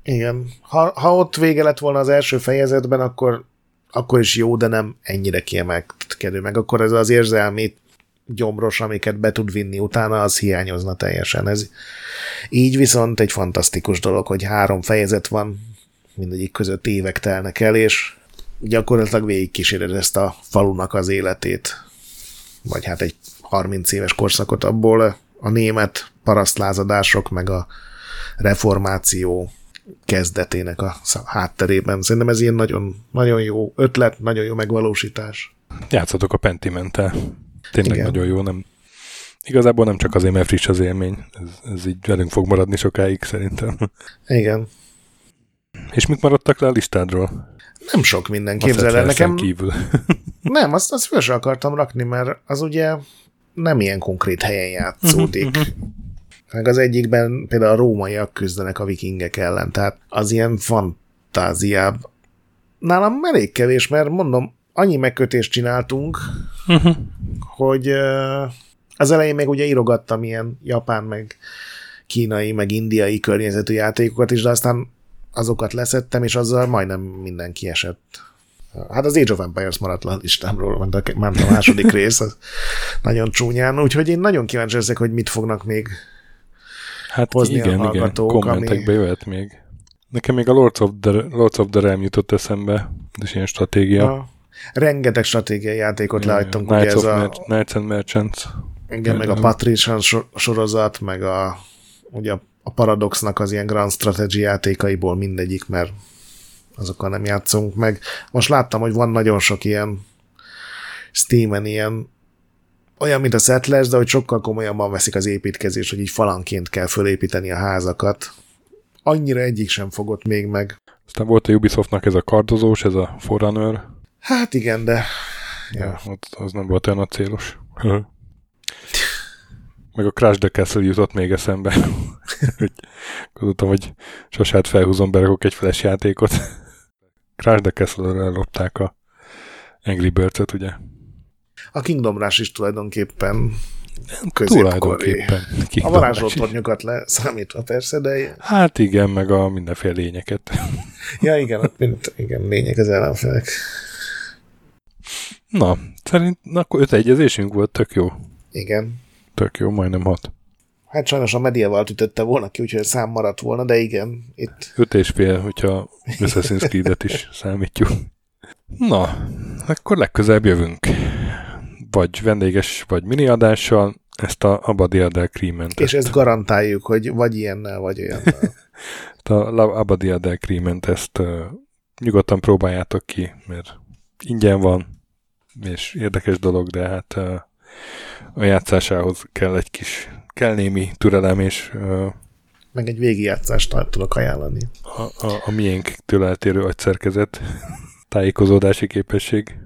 Igen. Ha, ha ott vége lett volna az első fejezetben, akkor, akkor is jó, de nem ennyire kiemelkedő. Meg akkor ez az érzelmi gyomros, amiket be tud vinni utána, az hiányozna teljesen. Ez így viszont egy fantasztikus dolog, hogy három fejezet van, mindegyik között évek telnek el, és gyakorlatilag végigkíséred ezt a falunak az életét, vagy hát egy 30 éves korszakot abból a német parasztlázadások, meg a reformáció kezdetének a hátterében. Szerintem ez ilyen nagyon, nagyon jó ötlet, nagyon jó megvalósítás. Játszatok a Pentimentel. Tényleg Igen. nagyon jó, nem, Igazából nem csak azért, mert friss az élmény. Ez, ez így velünk fog maradni sokáig szerintem. Igen. És mit maradtak le a listádról? Nem sok minden, képzel el nekem. kívül. nem, azt, azt föl akartam rakni, mert az ugye nem ilyen konkrét helyen játszódik. Meg az egyikben például a rómaiak küzdenek a vikingek ellen, tehát az ilyen fantáziább. Nálam elég kevés, mert mondom, annyi megkötést csináltunk, uh-huh. hogy az elején még ugye írogattam ilyen japán, meg kínai, meg indiai környezetű játékokat is, de aztán azokat leszettem, és azzal majdnem mindenki esett. Hát az Age of Empires maradt le a listámról, ment a, ment a második rész, az nagyon csúnyán, úgyhogy én nagyon kíváncsi leszek, hogy mit fognak még hát hozni igen, a hallgatók. Igen, kommentekbe ami... jöhet még. Nekem még a Lords of the, Lords of the Realm jutott eszembe, és ilyen stratégia. A, rengeteg stratégiai játékot yeah, lehagytunk. Knights, ugye ez a, Knights and Merchants. Igen, meg a Patrician sorozat, meg a, ugye a Paradoxnak az ilyen Grand Strategy játékaiból mindegyik, mert azokkal nem játszunk meg. Most láttam, hogy van nagyon sok ilyen Steam-en ilyen olyan, mint a Settlers, de hogy sokkal komolyabban veszik az építkezés, hogy így falanként kell fölépíteni a házakat. Annyira egyik sem fogott még meg. Aztán volt a Ubisoftnak ez a kardozós, ez a Forerunner. Hát igen, de... Ja. ja az nem volt olyan a célos. Meg a Crash the Castle jutott még eszembe. hogy gondoltam, hogy sosát felhúzom, berakok egy feles játékot. Crash the Castle-re ellopták a Angry Birds-et, ugye? A Kingdom Rush is tulajdonképpen Tulajdonképpen. A varázsolt tornyokat leszámítva persze, de... Hát igen, meg a mindenféle lényeket. ja igen, mind, igen, lények az ellenfelek. Na, szerint na, akkor öt egyezésünk volt, tök jó. Igen. Tök jó, majdnem hat. Hát sajnos a medieval ütötte volna ki, úgyhogy szám maradt volna, de igen, itt... Öt és fél, hogyha Assassin's Creed-et is számítjuk. Na, akkor legközelebb jövünk. Vagy vendéges, vagy mini adással, ezt a Abadiadel Creement. És ezt garantáljuk, hogy vagy ilyennel, vagy olyannal. a Abadiadel Creement ezt uh, nyugodtan próbáljátok ki, mert ingyen van, és érdekes dolog, de hát uh, a játszásához kell egy kis, kell némi türelem, és meg egy végigjátszást tudok ajánlani. A, a, a miénktől eltérő agyszerkezet, tájékozódási képesség.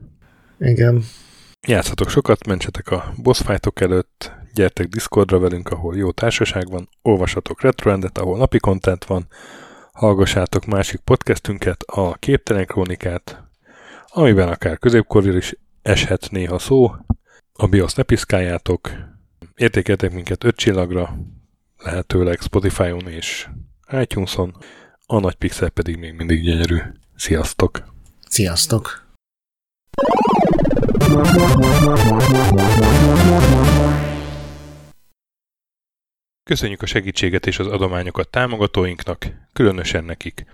Igen. Játszhatok sokat, mentsetek a boss fightok előtt, gyertek Discordra velünk, ahol jó társaság van, olvashatok Retroendet, ahol napi kontent van, hallgassátok másik podcastünket, a Képtelen Krónikát, amiben akár középkorról is eshet néha szó, a BIOS ne piszkáljátok, értékeltek minket 5 csillagra, lehetőleg Spotify-on és iTunes-on, a nagy pixel pedig még mindig gyönyörű. Sziasztok! Sziasztok! Köszönjük a segítséget és az adományokat támogatóinknak, különösen nekik.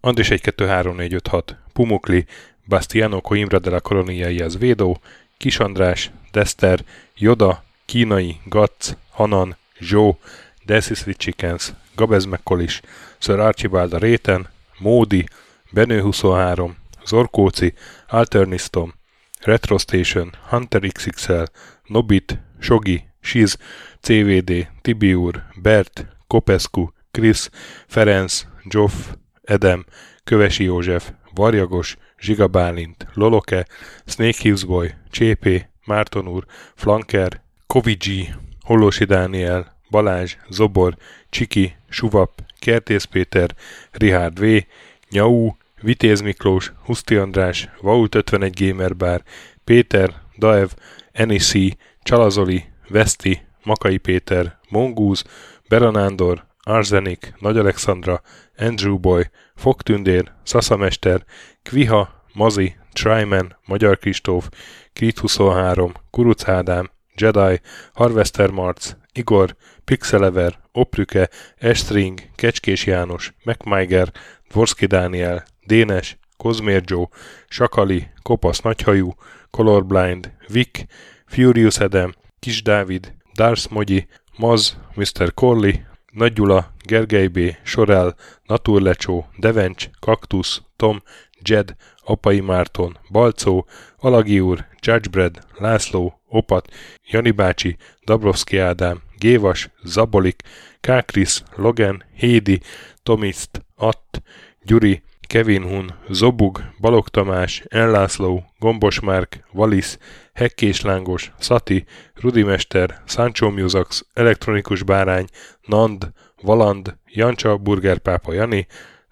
Andris 1 2 3 4 5 6, Pumukli, Bastiano Coimbra de la Colonia Iaz Védó, Kis András, Dester, Joda, Kínai, Gatz, Hanan, Zsó, Desisli Chickens, Gabez McCollis, Sir Archibald a Réten, Módi, Benő 23, Zorkóci, Alternistom, Retro Station, Hunter XXL, Nobit, Sogi, Siz, CVD, Tibiur, Bert, Kopescu, Krisz, Ferenc, Joff, Edem, Kövesi József, Varjagos, Zsiga Bálint, Loloke, Snake Hills Boy, Csépé, Márton úr, Flanker, Kovicsi, Hollósi Dániel, Balázs, Zobor, Csiki, Suvap, Kertész Péter, Rihárd V, Nyau, Vitéz Miklós, Huszti András, Vault 51 Gamer Bar, Péter, Daev, Enisi, Csalazoli, Veszti, Makai Péter, Mongúz, Beranándor, Arzenik, Nagy Alexandra, Andrew Boy, Fogtündér, Szaszamester, Kviha, Mazi, Tryman, Magyar Kristóf, Krit 23, Kuruc Ádám, Jedi, Harvester Marc, Igor, Pixelever, Oprüke, Estring, Kecskés János, MacMiger, Dvorski Dániel, Dénes, Kozmér Joe, Sakali, Kopasz Nagyhajú, Colorblind, Vic, Furious Adam, Kis Dávid, Dars Mogyi, Maz, Mr. Corley, Nagy Gyula, Gergely B., Sorel, Naturlecsó, Devencs, Kaktusz, Tom, Jed, Apai Márton, Balcó, Alagi úr, Judgebred, László, Opat, Jani bácsi, Dabrowski Ádám, Gévas, Zabolik, Kákris, Logan, Hédi, Tomiszt, Att, Gyuri, Kevin Hun, Zobug, Balog Tamás, Enlászló, Gombos Márk, Valisz, Hekkés Lángos, Szati, Rudimester, Sancho Musax, Elektronikus Bárány, Nand, Valand, Jancsa, Burgerpápa Jani,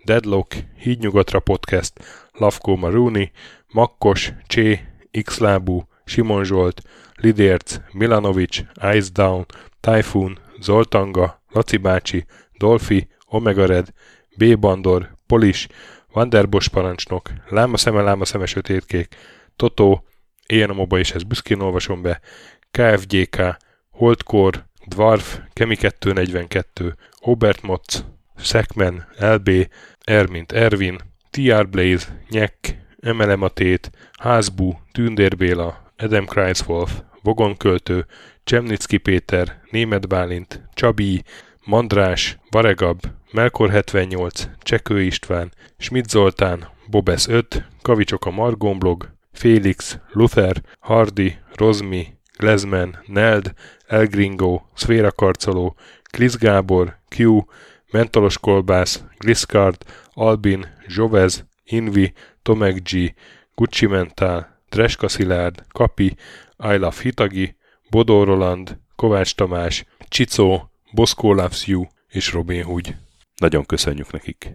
Deadlock, Hídnyugatra Podcast, Lavko Maruni, Makkos, Csé, Xlábú, Simon Zsolt, Lidérc, Milanovic, Ice Down, Typhoon, Zoltanga, Laci bácsi, Dolfi, Omega Red, B. Bandor, Polis, Vanderbos parancsnok, Láma szeme, láma szeme sötétkék, Totó, Éjjel a moba és ezt büszkén olvasom be, KFGK, Holdkor, Dwarf, Kemi 242, Obert Motz, Szekmen, LB, Ermint Ervin, TR Blaze, Nyek, MLM a Tét, Házbú, Tündér Béla, Adam Kreiswolf, Vogonköltő, Csemnicki Péter, Német Bálint, Csabi, Mandrás, Varegab, Melkor 78, Csekő István, Schmidt Zoltán, Bobesz 5, Kavicsok a Margomblog, Félix, Luther, Hardy, Rozmi, Glezman, Neld, Elgringo, Szféra Karcoló, Krisz Gábor, Q, Mentolos Kolbász, Gliscard, Albin, Zsovez, Invi, Tomek G, Gucci Mentál, Treska Szilárd, Kapi, I Love Hitagi, Bodó Roland, Kovács Tamás, Csicó, Boszkó Loves You és Robin Hood. Nagyon köszönjük nekik!